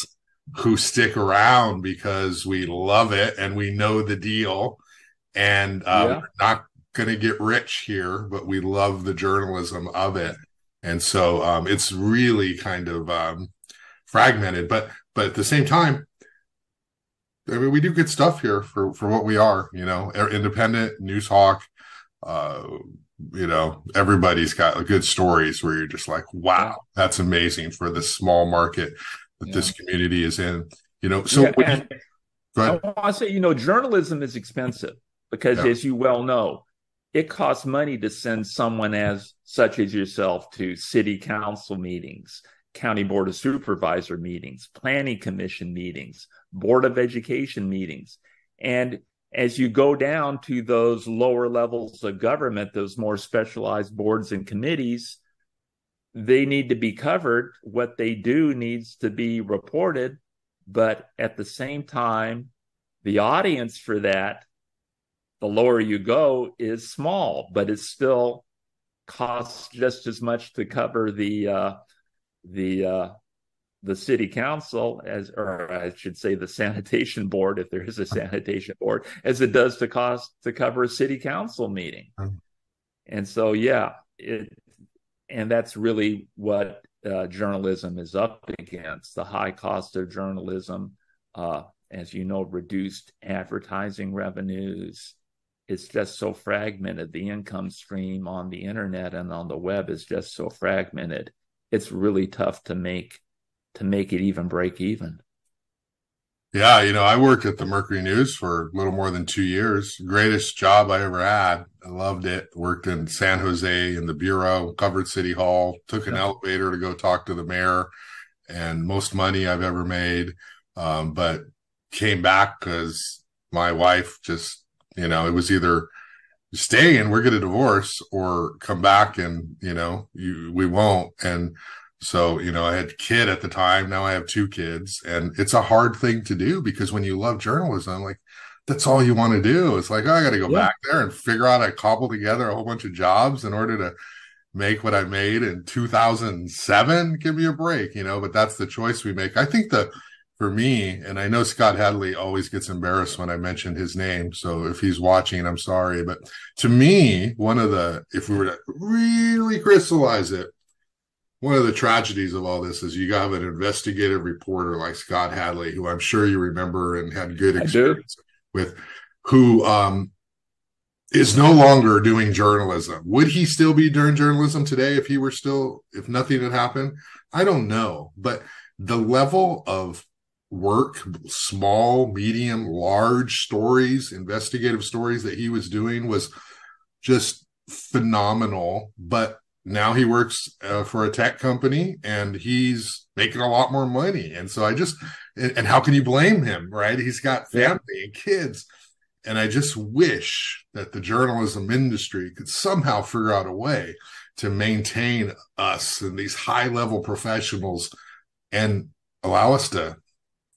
who stick around because we love it and we know the deal. And um, yeah. we're not going to get rich here, but we love the journalism of it and so um, it's really kind of um, fragmented. But but at the same time, I mean, we do good stuff here for for what we are. You know, independent Noozhawk. Uh, you know, everybody's got good stories where you're just like, wow, that's amazing for the small market that yeah. this community is in. You know, so yeah, you, I want to say, you know, journalism is expensive because, yeah. as you well know, it costs money to send someone as such as yourself to city council meetings, county board of supervisor meetings, planning commission meetings, board of education meetings. And as you go down to those lower levels of government, those more specialized boards and committees, they need to be covered. What they do needs to be reported. But at the same time, the audience for that the lower you go is small, but it still costs just as much to cover the uh, the uh, the city council as or I should say the sanitation board if there is a sanitation board as it does to cost to cover a city council meeting. Mm-hmm. And so yeah, it and that's really what uh, journalism is up against the high cost of journalism uh, as you know reduced advertising revenues it's just so fragmented the income stream on the internet and on the web is just so fragmented it's really tough to make to make it even break even. Yeah, you know, I worked at the Mercury News for a little more than two years. Greatest job I ever had. I loved it. Worked in San Jose in the bureau, covered City Hall, took an yeah. elevator to go talk to the mayor, and most money I've ever made. Um, but came back because my wife just, you know, it was either stay and we're going to divorce or come back and, you know, you, we won't. And so, you know, I had a kid at the time. Now I have two kids and it's a hard thing to do because when you love journalism, like that's all you want to do. It's like, oh, I got to go yeah. back there and figure out, I cobble together a whole bunch of jobs in order to make what I made in 2007. Give me a break, you know, but that's the choice we make. I think the, for me, and I know Scott Hadly always gets embarrassed when I mention his name. So if he's watching, I'm sorry. But to me, one of the, if we were to really crystallize it, one of the tragedies of all this is you have an investigative reporter like Scott Hadly, who I'm sure you remember and had good experience with, who um, is no longer doing journalism. Would he still be doing journalism today if he were still, if nothing had happened? I don't know. But the level of work, small, medium, large stories, investigative stories that he was doing was just phenomenal. But now he works uh, for a tech company and he's making a lot more money. And so I just, and, how can you blame him, right? He's got family yeah. and kids. And I just wish that the journalism industry could somehow figure out a way to maintain us and these high level professionals and allow us to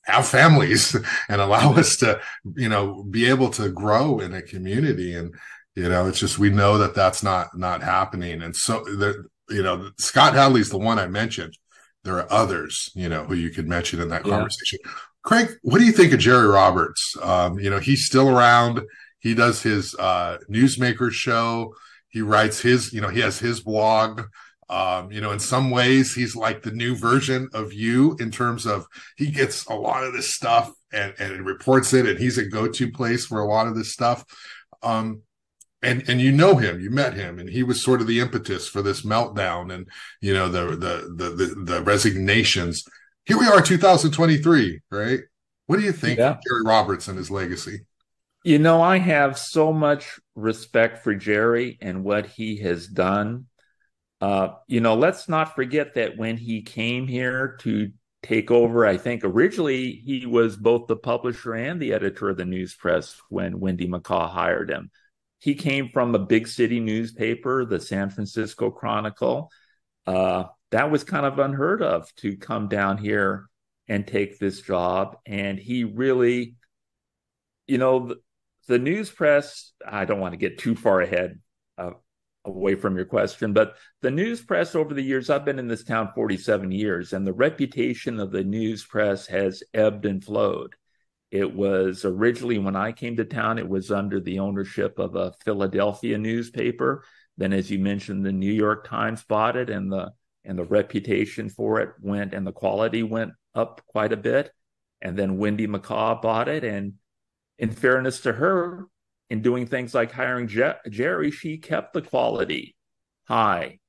have families [LAUGHS] and allow us to, you know, be able to grow in a community. And you know, it's just we know that that's not not happening. And so the you know, Scott Hadly's the one I mentioned. There are others, you know, who you could mention in that yeah. conversation. Craig, what do you think of Jerry Roberts? Um, you know, he's still around. He does his uh, newsmaker show. He writes his, you know, he has his blog. Um, you know, in some ways, he's like the new version of you in terms of he gets a lot of this stuff and, and reports it, and he's a go-to place for a lot of this stuff. Um, and and you know him you met him and he was sort of the impetus for this meltdown and you know the the the the, the resignations. Here we are 2023 right? What do you think yeah. of jerry roberts and his legacy? You know i have so much respect for jerry and what he has done. Uh, you know let's not forget that when he came here to take over i think originally he was both the publisher and the editor of the news press when wendy mccaw hired him he came from a big city newspaper, the San Francisco Chronicle. Uh, that was kind of unheard of to come down here and take this job. And he really, you know, the, the news press, I don't want to get too far ahead uh, away from your question, but the news press over the years, I've been in this town 47 years, and the reputation of the news press has ebbed and flowed. It was originally when I came to town, it was under the ownership of a Philadelphia newspaper. Then, as you mentioned, the New York Times bought it, and the and the reputation for it went, and the quality went up quite a bit. And then Wendy McCaw bought it, and in fairness to her, in doing things like hiring Je- Jerry, she kept the quality high.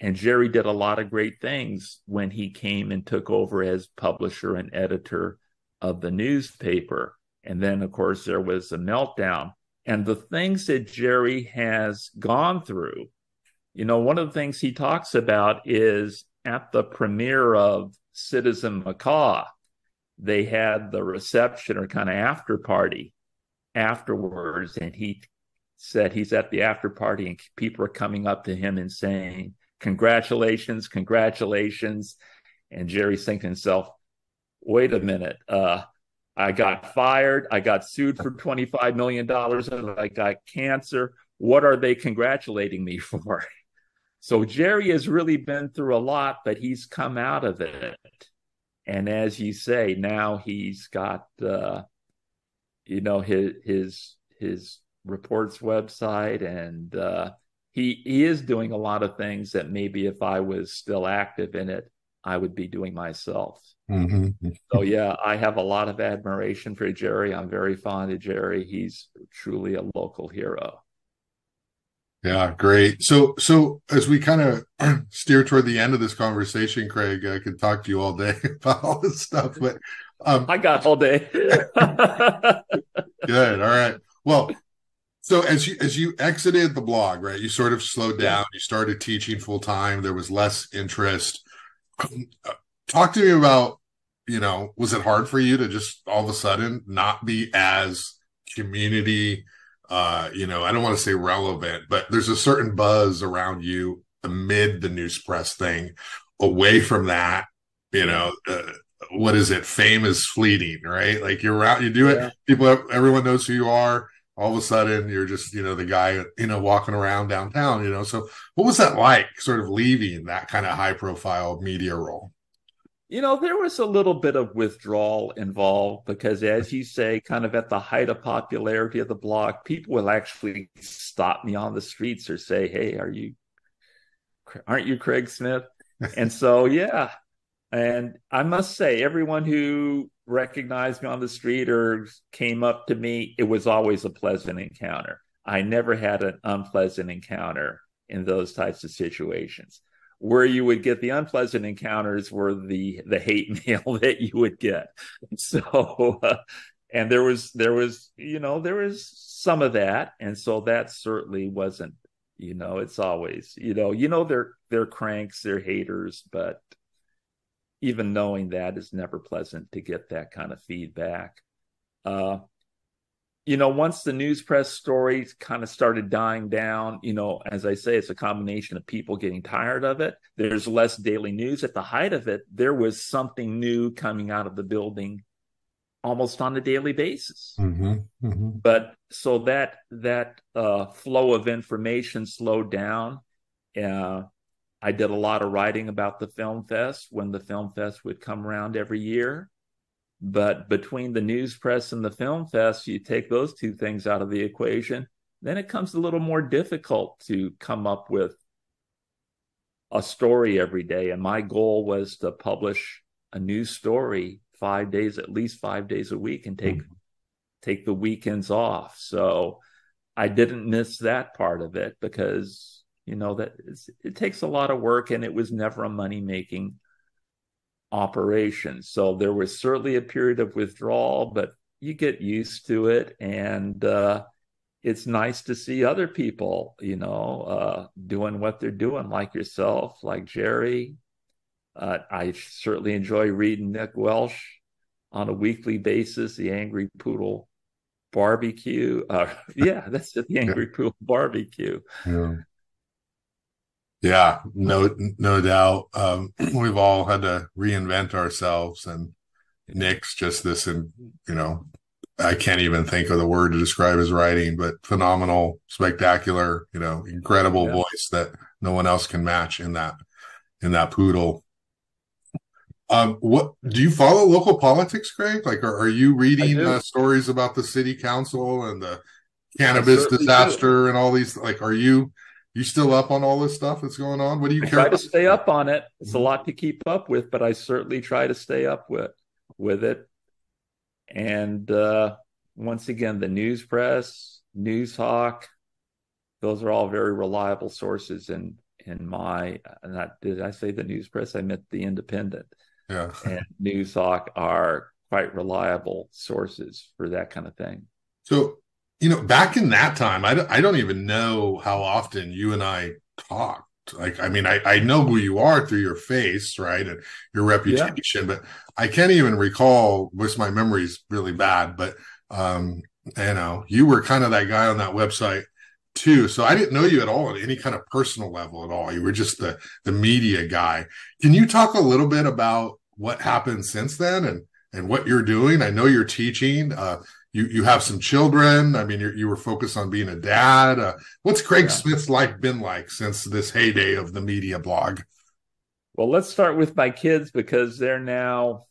And Jerry did a lot of great things when he came and took over as publisher and editor of the newspaper. And then, of course, there was a meltdown. And the things that Jerry has gone through, you know, one of the things he talks about is at the premiere of Citizen McCaw, they had the reception or kind of after party afterwards. And he said he's at the after party and people are coming up to him and saying, Congratulations, congratulations. And Jerry's thinking to himself, wait a minute, uh, I got fired, I got sued for $25 million, and I got cancer. What are they congratulating me for? [LAUGHS] So Jerry has really been through a lot, but he's come out of it. And as you say, now he's got, uh, you know, his his his reports website, and uh, he he is doing a lot of things that maybe if I was still active in it, I would be doing myself. Mm-hmm. so yeah, I have a lot of admiration for Jerry. I'm very fond of Jerry. He's truly a local hero. Yeah, great. So, so as we kind of [CLEARS THROAT] steer toward the end of this conversation, Craig, I could talk to you all day [LAUGHS] about all this stuff, but um, I got all day. [LAUGHS] good. All right. Well, so as you as you exited the blog, right, you sort of slowed down. You started teaching full time. There was less interest. Talk to me about, you know, was it hard for you to just all of a sudden not be as community uh, you know, I don't want to say relevant, but there's a certain buzz around you amid the news press thing. Away from that, you know, uh, what is it? Fame is fleeting, right? Like you're out, you do it. Yeah. People, everyone knows who you are. All of a sudden, you're just, you know, the guy, you know, walking around downtown. You know, so what was that like? Sort of leaving that kind of high profile media role. You know, there was a little bit of withdrawal involved because, as you say, kind of at the height of popularity of the blog, people will actually stop me on the streets or say, "Hey, are you, aren't you Craig Smith?" [LAUGHS] and so, yeah, and I must say, everyone who recognized me on the street or came up to me, it was always a pleasant encounter. I never had an unpleasant encounter in those types of situations. Where you would get the unpleasant encounters were the the hate [LAUGHS] mail that you would get. [LAUGHS] So uh, and there was there was you know there was some of that. And so that certainly wasn't you know it's always you know you know they're they're cranks they're haters but even knowing that is never pleasant to get that kind of feedback uh you know, once the news press stories kind of started dying down, you know, as I say, it's a combination of people getting tired of it. There's less daily news. At the height of it, there was something new coming out of the building almost on a daily basis. Mm-hmm, mm-hmm. But so that that uh, flow of information slowed down. Uh, I did a lot of writing about the film fest when the film fest would come around every year. But between the news press and the film fest, you take those two things out of the equation, then it comes a little more difficult to come up with a story every day. And my goal was to publish a new story five days, at least five days a week, and take mm-hmm. take the weekends off. So I didn't miss that part of it because you know that it takes a lot of work, and it was never a money making operation. So there was certainly a period of withdrawal, but you get used to it. And uh, it's nice to see other people, you know, uh, doing what they're doing, like yourself, like Jerry. Uh, I certainly enjoy reading Nick Welsh on a weekly basis, The Angry Poodle Barbecue. Uh, [LAUGHS] yeah, that's The Angry Poodle Barbecue. Yeah. Yeah, no, no doubt. Um, [CLEARS THROAT] we've all had to reinvent ourselves, and Nick's just this, and you know, I can't even think of the word to describe his writing, but phenomenal, spectacular, you know, incredible yeah. voice that no one else can match in that in that poodle. Um, what do you follow local politics, Craig? Like, are, are you reading uh, stories about the city council and the cannabis disaster do. and all these? Like, are you you still up on all this stuff that's going on? What do you I try to stay up on it? It's mm-hmm. a lot to keep up with, but I certainly try to stay up with with it. And uh, once again, the news press, Noozhawk, those are all very reliable sources in in my not did I say the news press? I meant the independent. Yeah. and Noozhawk are quite reliable sources for that kind of thing. So you know, back in that time, I don't, I don't even know how often you and I talked. Like, I mean, I, I know who you are through your face, right? And your reputation, yeah. but I can't even recall, which my memory is really bad, but, um, you know, you were kind of that guy on that website too. So I didn't know you at all at any kind of personal level at all. You were just the, the media guy. Can you talk a little bit about what happened since then and, and what you're doing? I know you're teaching, uh, you you have some children. I mean, you were focused on being a dad. Uh, what's Craig yeah. Smith's life been like since this heyday of the media blog? Well, let's start with my kids because they're now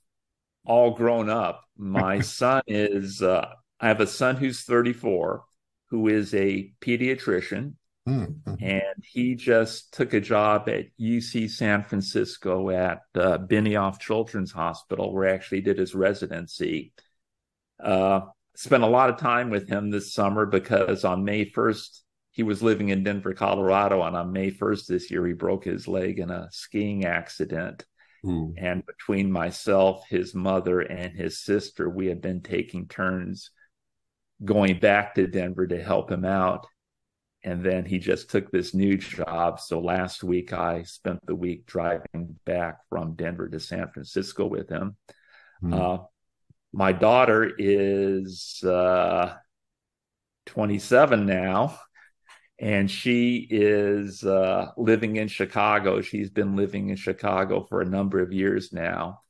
all grown up. My [LAUGHS] son is, uh, I have a son who's 34 who is a pediatrician. Mm-hmm. And he just took a job at UC San Francisco at uh, Benioff Children's Hospital, where he actually did his residency. Uh, spent a lot of time with him this summer because on May 1st, he was living in Denver, Colorado. And on May 1st this year, he broke his leg in a skiing accident. Mm. And between myself, his mother, and his sister, we have been taking turns going back to Denver to help him out. And then he just took this new job. So last week, I spent the week driving back from Denver to San Francisco with him. Mm. Uh, my daughter is uh, 27 now, and she is uh, living in Chicago. She's been living in Chicago for a number of years now.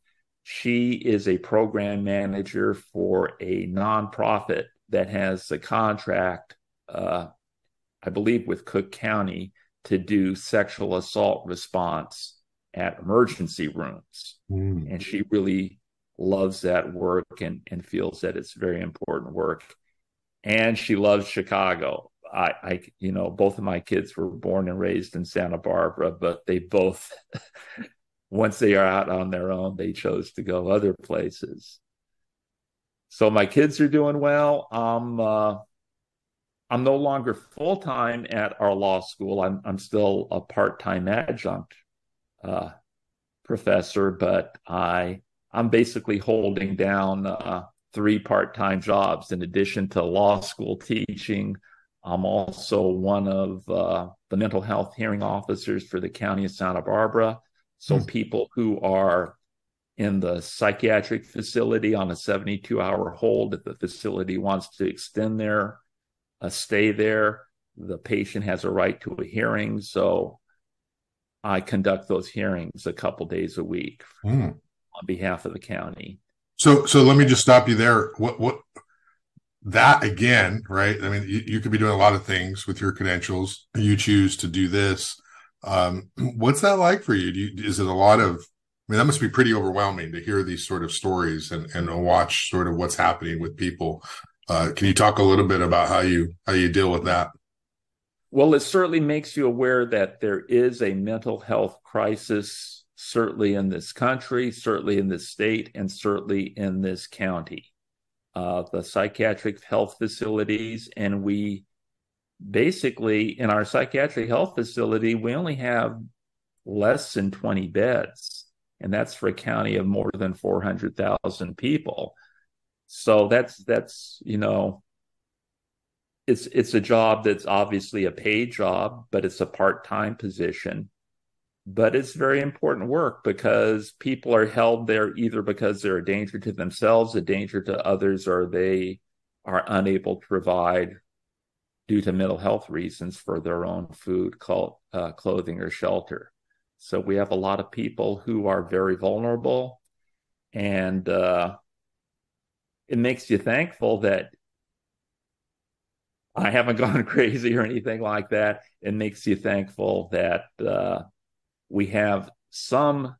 She is a program manager for a nonprofit that has a contract, uh, I believe, with Cook County to do sexual assault response at emergency rooms. Mm. And she really loves that work and, and feels that it's very important work. And she loves Chicago. I, I, you know, both of my kids were born and raised in Santa Barbara, but they both, [LAUGHS] once they are out on their own, they chose to go other places so my kids are doing well. I'm uh, I'm no longer full time at our law school. I'm I'm still a part time adjunct uh, professor, but I I'm basically holding down uh, three part time jobs in addition to law school teaching. I'm also one of uh, the mental health hearing officers for the county of Santa Barbara. So mm. people who are in the psychiatric facility on a 72 hour hold. If the facility wants to extend their uh, stay there, the patient has a right to a hearing. So I conduct those hearings a couple days a week mm. On behalf of the county. So, so let me just stop you there. What, what, that again, right? I mean, you, you could be doing a lot of things with your credentials. You choose to do this. Um, what's that like for you? you? Is it a lot of I mean, that must be pretty overwhelming to hear these sort of stories and, and watch sort of what's happening with people. Uh, can you talk a little bit about how you how you deal with that? Well, it certainly makes you aware that there is a mental health crisis, certainly in this country, certainly in this state, and certainly in this county. Uh, the psychiatric health facilities, and we basically in our psychiatric health facility, we only have less than 20 beds and that's for a county of more than 400,000 people. So that's that's you know it's it's a job that's obviously a paid job, but it's a part-time position. But it's very important work because people are held there either because they're a danger to themselves, a danger to others, or they are unable to provide due to mental health reasons for their own food, uh, clothing, or shelter. So we have a lot of people who are very vulnerable, and uh, it makes you thankful that I haven't [LAUGHS] gone crazy or anything like that. It makes you thankful that uh, we have some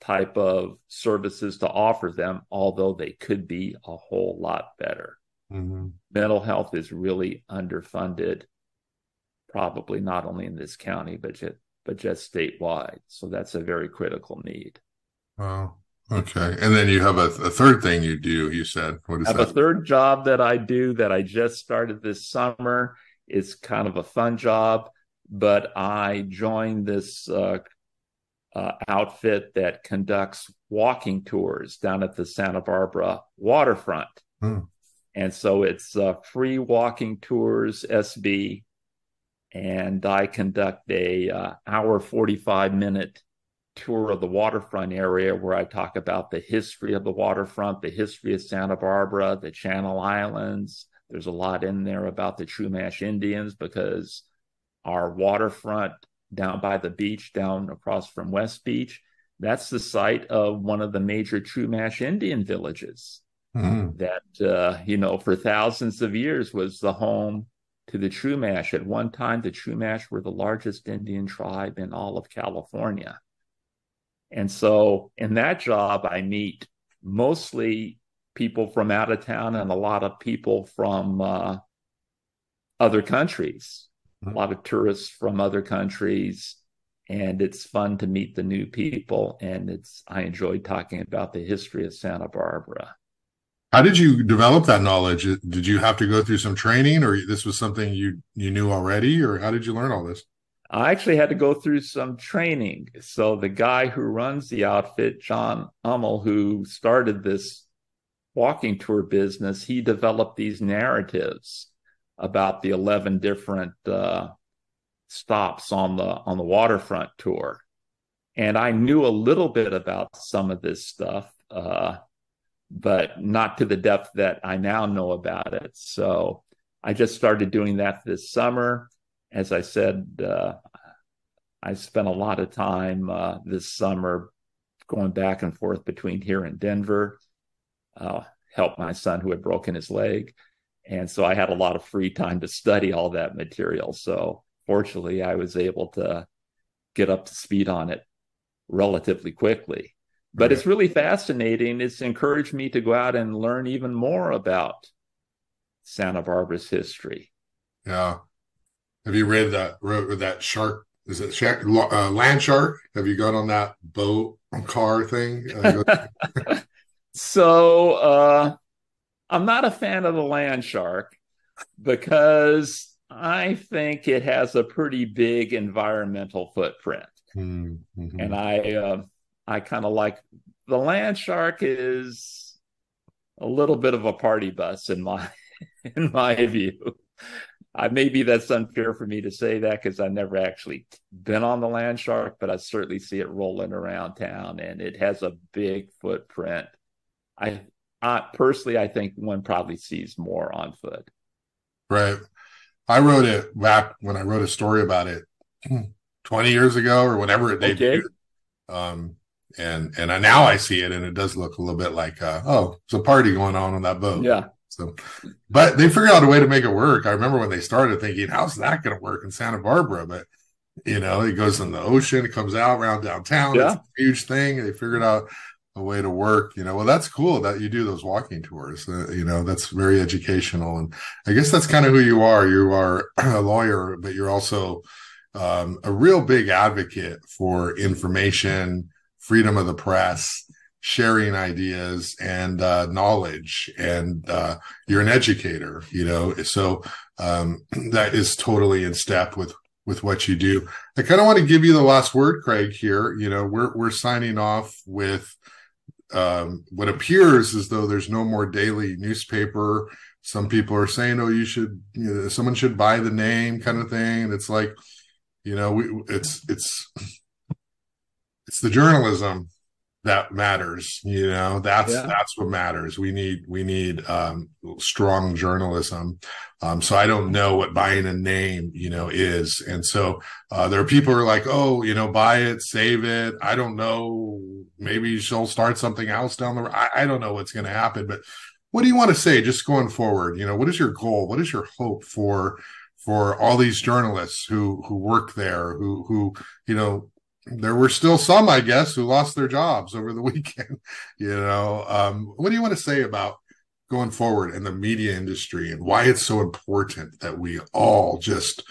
type of services to offer them, although they could be a whole lot better. Mm-hmm. Mental health is really underfunded, probably not only in this county, but just, but just statewide. So that's a very critical need. Wow. Okay. And then you have a, a third thing you do, you said. What is I have that? a third job that I do that I just started this summer. It's kind of a fun job, but I joined this uh, uh, outfit that conducts walking tours down at the Santa Barbara waterfront. Hmm. And so it's uh, free walking tours, SB, and I conduct a uh, hour 45 minute tour of the waterfront area where I talk about the history of the waterfront, the history of Santa Barbara, the Channel Islands. There's a lot in there about the Chumash Indians because our waterfront down by the beach, down across from West Beach, that's the site of one of the major Chumash Indian villages. Mm-hmm. That uh, you know, for thousands of years was the home to the Chumash. At one time, the Chumash were the largest Indian tribe in all of California. And so in that job, I meet mostly people from out of town and a lot of people from uh, other countries. A lot of tourists from other countries. And it's fun to meet the new people. And it's, I enjoyed talking about the history of Santa Barbara. How did you develop that knowledge? Did you have to go through some training or this was something you, you knew already or how did you learn all this? I actually had to go through some training. So the guy who runs the outfit, John Hummel, who started this walking tour business, he developed these narratives about the 11 different uh, stops on the on the waterfront tour. And I knew a little bit about some of this stuff, uh, but not to the depth that I now know about it. So I just started doing that this summer as I said, uh, I spent a lot of time uh, this summer going back and forth between here and Denver, uh, helped my son who had broken his leg. And so I had a lot of free time to study all that material. So fortunately, I was able to get up to speed on it relatively quickly. But it's really fascinating. It's encouraged me to go out and learn even more about Santa Barbara's history. Yeah. Have you read that wrote that shark? Is it shark, uh, land shark? Have you gone on that boat car thing? [LAUGHS] [LAUGHS] so uh, I'm not a fan of the land shark because I think it has a pretty big environmental footprint, mm-hmm. and I uh, I kind of like the land shark is a little bit of a party bus in my [LAUGHS] in my view. I maybe that's unfair for me to say that because I've never actually been on the land shark, but I certainly see it rolling around town, and it has a big footprint. I, I personally, I think one probably sees more on foot. Right. I wrote it back when I wrote a story about it [CLEARS THROAT] 20 years ago or whenever it debuted. Okay. Um, and and I, now I see it, and it does look a little bit like, uh, oh, it's a party going on on that boat. Yeah. So, but they figured out a way to make it work. I remember when they started thinking, how's that going to work in Santa Barbara? But you know, it goes in the ocean, it comes out around downtown. Yeah. It's a huge thing. They figured out a way to work. You know, well, that's cool that you do those walking tours. Uh, you know, that's very educational, and I guess that's kind of who you are. You are [CLEARS THROAT] a lawyer, but you're also um, a real big advocate for information, freedom of the press sharing ideas and uh, knowledge and uh, you're an educator you know so um, [CLEARS THROAT] that is totally in step with with what you do i kind of want to give you the last word craig here you know we're we're signing off with um, what appears as though there's no more daily newspaper. Some people are saying oh you should you know, someone should buy the name kind of thing. And it's like you know we it's it's it's the journalism that matters you know? That's yeah. that's what matters. We need we need um, strong journalism. Um, so i don't know what buying a name you know is. And so uh, there are people who are like oh you know buy it save it. I don't know. Maybe she'll start something else down the road I, I don't know what's going to happen but what do you want to say just going forward? You know what is your goal? What is your hope for for all these journalists who who work there who who you know there were still some, I guess, who lost their jobs over the [LAUGHS] weekend. you know, um, what do you want to say about going forward in the media industry and why it's so important that we all just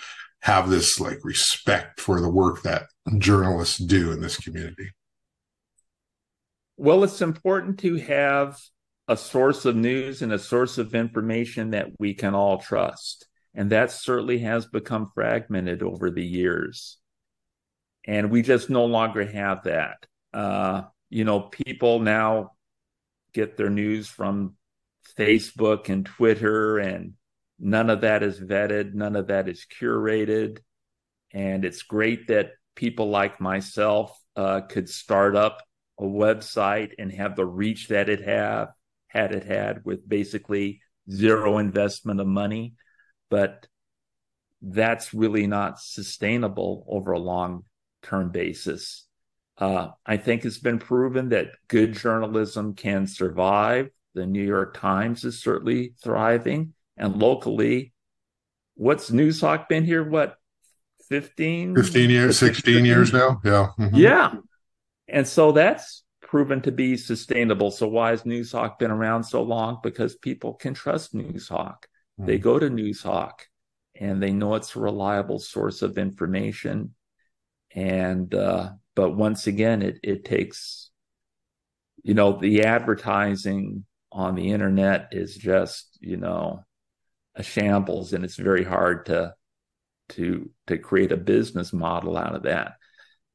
have this like respect for the work that journalists do in this community? Well, it's important to have a source of news and a source of information that we can all trust. And that certainly has become fragmented over the years and we just no longer have that. Uh, you know, people now get their news from Facebook and Twitter, and none of that is vetted, none of that is curated. And it's great that people like myself uh, could start up a website and have the reach that it have had it had with basically zero investment of money, but that's really not sustainable over a long term basis. Uh, I think it's been proven that good journalism can survive. The New York Times is certainly thriving. And locally, what's Noozhawk been here? What, 15? 15 years, 16 years now? Yeah. Mm-hmm. Yeah. And so that's proven to be sustainable. So why has Noozhawk been around so long? Because people can trust Noozhawk. Mm-hmm. They go to Noozhawk and they know it's a reliable source of information. And uh, but once again, it it takes, you know, the advertising on the internet is just, you know, a shambles, and it's very hard to to to create a business model out of that.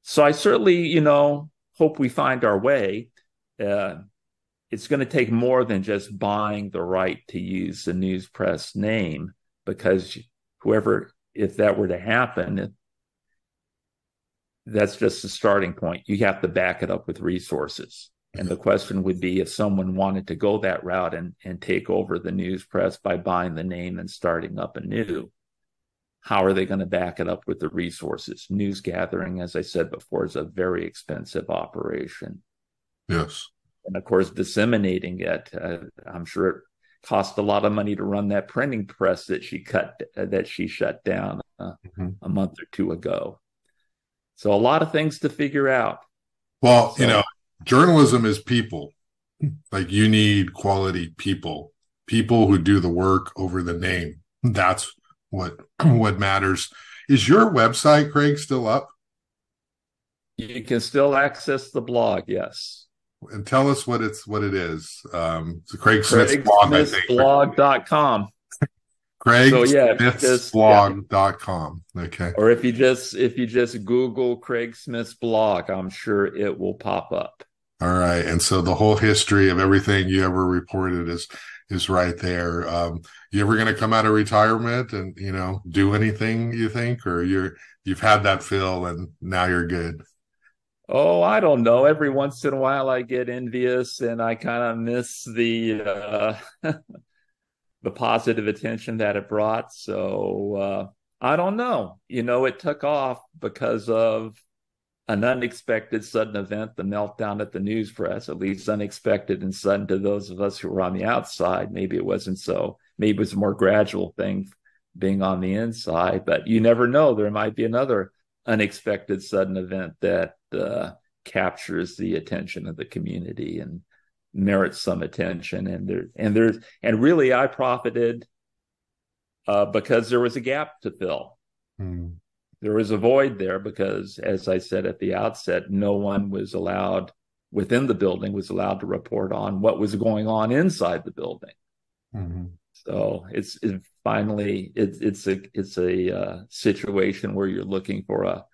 So I certainly, you know, hope we find our way. Uh, it's going to take more than just buying the right to use the news press name because whoever if that were to happen that's just the starting point. You have to back it up with resources. And the question would be if someone wanted to go that route and, and take over the news press by buying the name and starting up anew how are they going to back it up with the resources? News gathering as i said before is a very expensive operation. Yes. And of course disseminating it uh, i'm sure it cost a lot of money to run that printing press that she cut uh, that she shut down uh, mm-hmm. a month or two ago. So a lot of things to figure out. Well, so, you know, journalism is people. Like you need quality people, people who do the work over the name. That's what [CLEARS THROAT] what matters. Is your website, Craig, still up? You can still access the blog, yes and tell us what it's what it is. Um, it's Craig Smith's Craig blog, Smith's I think. Blog.com. Craig so, yeah, Smith's blog.com. Yeah. Okay. Or if you just if you just Google Craig Smith's blog, I'm sure it will pop up. All right. And so the whole history of everything you ever reported is is right there. Um, you ever gonna come out of retirement and, you know, do anything you think, or you're you've had that fill and now you're good? Oh, I don't know. Every once in a while, I get envious and I kind of miss the uh, [LAUGHS] the positive attention that it brought. So uh, I don't know. You know, it took off because of an unexpected sudden event, the meltdown at the news press. At least unexpected and sudden to those of us who were on the outside. Maybe it wasn't so. Maybe it was a more gradual thing being on the inside. But you never know. There might be another unexpected sudden event that uh, captures the attention of the community and merits some attention. And there and there's and really, I profited uh, because there was a gap to fill. Hmm. There was a void there because, as I said at the outset, no one was allowed within the building was allowed to report on what was going on inside the building. Mm-hmm. So it's it finally it's it's a it's a uh, situation where you're looking for a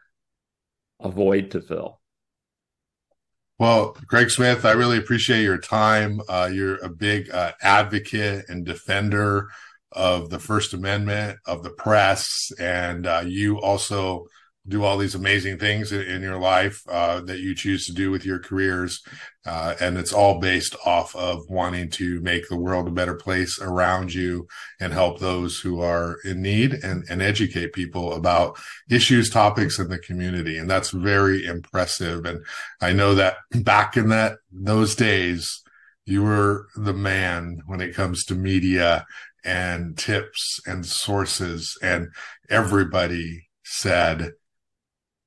a void to fill. Well, Craig Smith, I really appreciate your time. Uh, you're a big uh, advocate and defender of the First Amendment, of the press, and uh, you also do all these amazing things in, in your life uh, that you choose to do with your careers. Uh, and it's all based off of wanting to make the world a better place around you and help those who are in need and, and educate people about issues, topics in the community. And that's very impressive. And I know that [CLEARS THROAT] back in that, those days, you were the man when it comes to media and tips and sources and everybody said,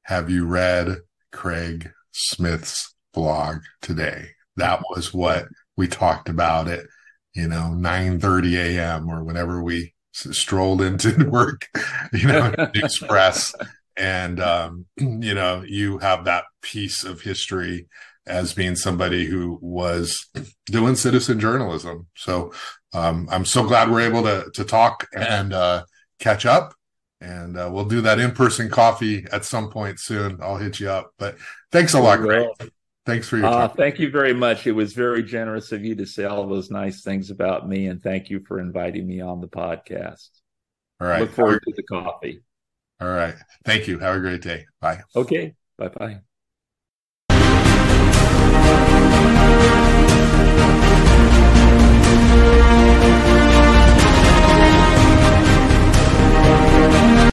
have you read Craig Smith's blog today? That was what we talked about at, you know, 9 30 a.m. or whenever we strolled into [LAUGHS] work, you know, Express. And, um, [CLEARS THROAT] you know, you have that piece of history as being somebody who was [CLEARS THROAT] doing citizen journalism. So, um, I'm so glad we're able to, to talk and, uh, catch up and uh, we'll do that in-person coffee at some point soon. I'll hit you up. But thanks a lot, Greg. Thanks for your uh, time. Uh, thank you very much. It was very generous of you to say all those nice things about me, and thank you for inviting me on the podcast. All right. Look forward to the coffee. All right. Thank you. Have a great day. Bye. Okay. Bye bye.